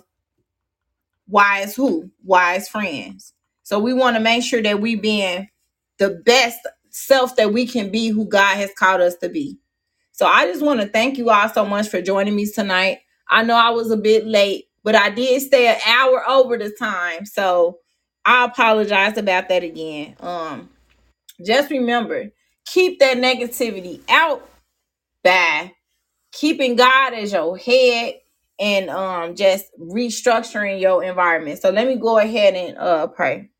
wise who? Wise friends. So we want to make sure that we being the best self that we can be who God has called us to be. So I just want to thank you all so much for joining me tonight. I know I was a bit late, but I did stay an hour over the time. So I apologize about that again. Um just remember, keep that negativity out by keeping God as your head and um just restructuring your environment. So let me go ahead and uh pray.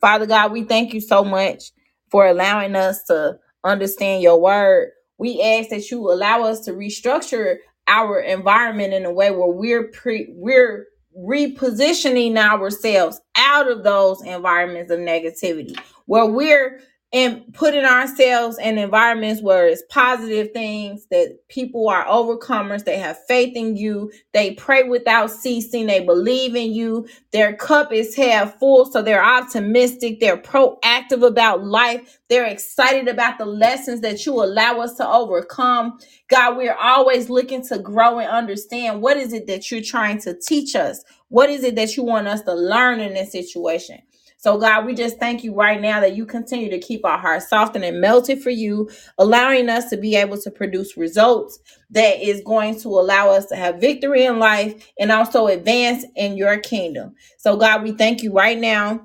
Father God, we thank you so much for allowing us to understand your word. We ask that you allow us to restructure our environment in a way where we're pre- we're repositioning ourselves out of those environments of negativity, where we're and putting ourselves in environments where it's positive things that people are overcomers they have faith in you they pray without ceasing they believe in you their cup is half full so they're optimistic they're proactive about life they're excited about the lessons that you allow us to overcome. God we're always looking to grow and understand what is it that you're trying to teach us? What is it that you want us to learn in this situation so, God, we just thank you right now that you continue to keep our hearts softened and melted for you, allowing us to be able to produce results that is going to allow us to have victory in life and also advance in your kingdom. So, God, we thank you right now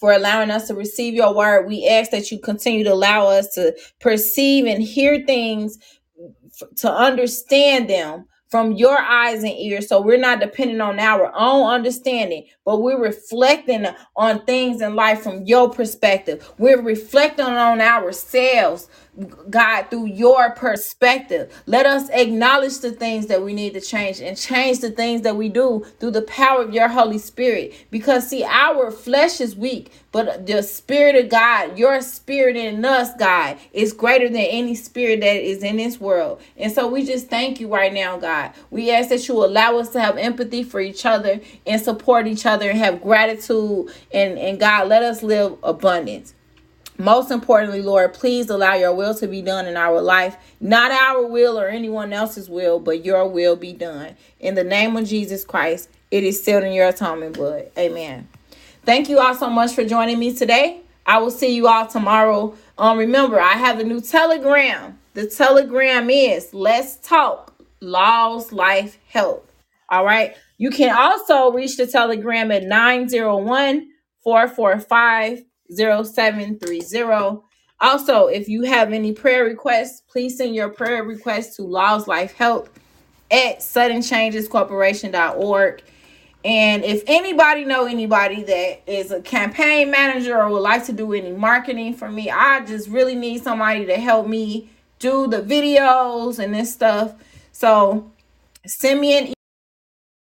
for allowing us to receive your word. We ask that you continue to allow us to perceive and hear things f- to understand them from your eyes and ears. So we're not depending on our own understanding, but we're reflecting on things in life from your perspective. We're reflecting on ourselves God, through your perspective. Let us acknowledge the things that we need to change and change the things that we do through the power of your Holy Spirit. Because, see, our flesh is weak, but the Spirit of God, your spirit in us, God, is greater than any spirit that is in this world. And so we just thank you right now, God. We ask that you allow us to have empathy for each other and support each other and have gratitude. And, and God, let us live abundance. Most importantly, Lord, please allow your will to be done in our life. Not our will or anyone else's will, but your will be done. In the name of Jesus Christ, it is sealed in your atonement blood. Amen. Thank you all so much for joining me today. I will see you all tomorrow. Um, remember, I have a new telegram. The telegram is Let's Talk Laws, Life, Health. All right. You can also reach the Telegram at 901 445 0730. Also, if you have any prayer requests, please send your prayer requests to Laws Life Help at suddenchangescorporation.org. And if anybody know anybody that is a campaign manager or would like to do any marketing for me, I just really need somebody to help me do the videos and this stuff. So send me an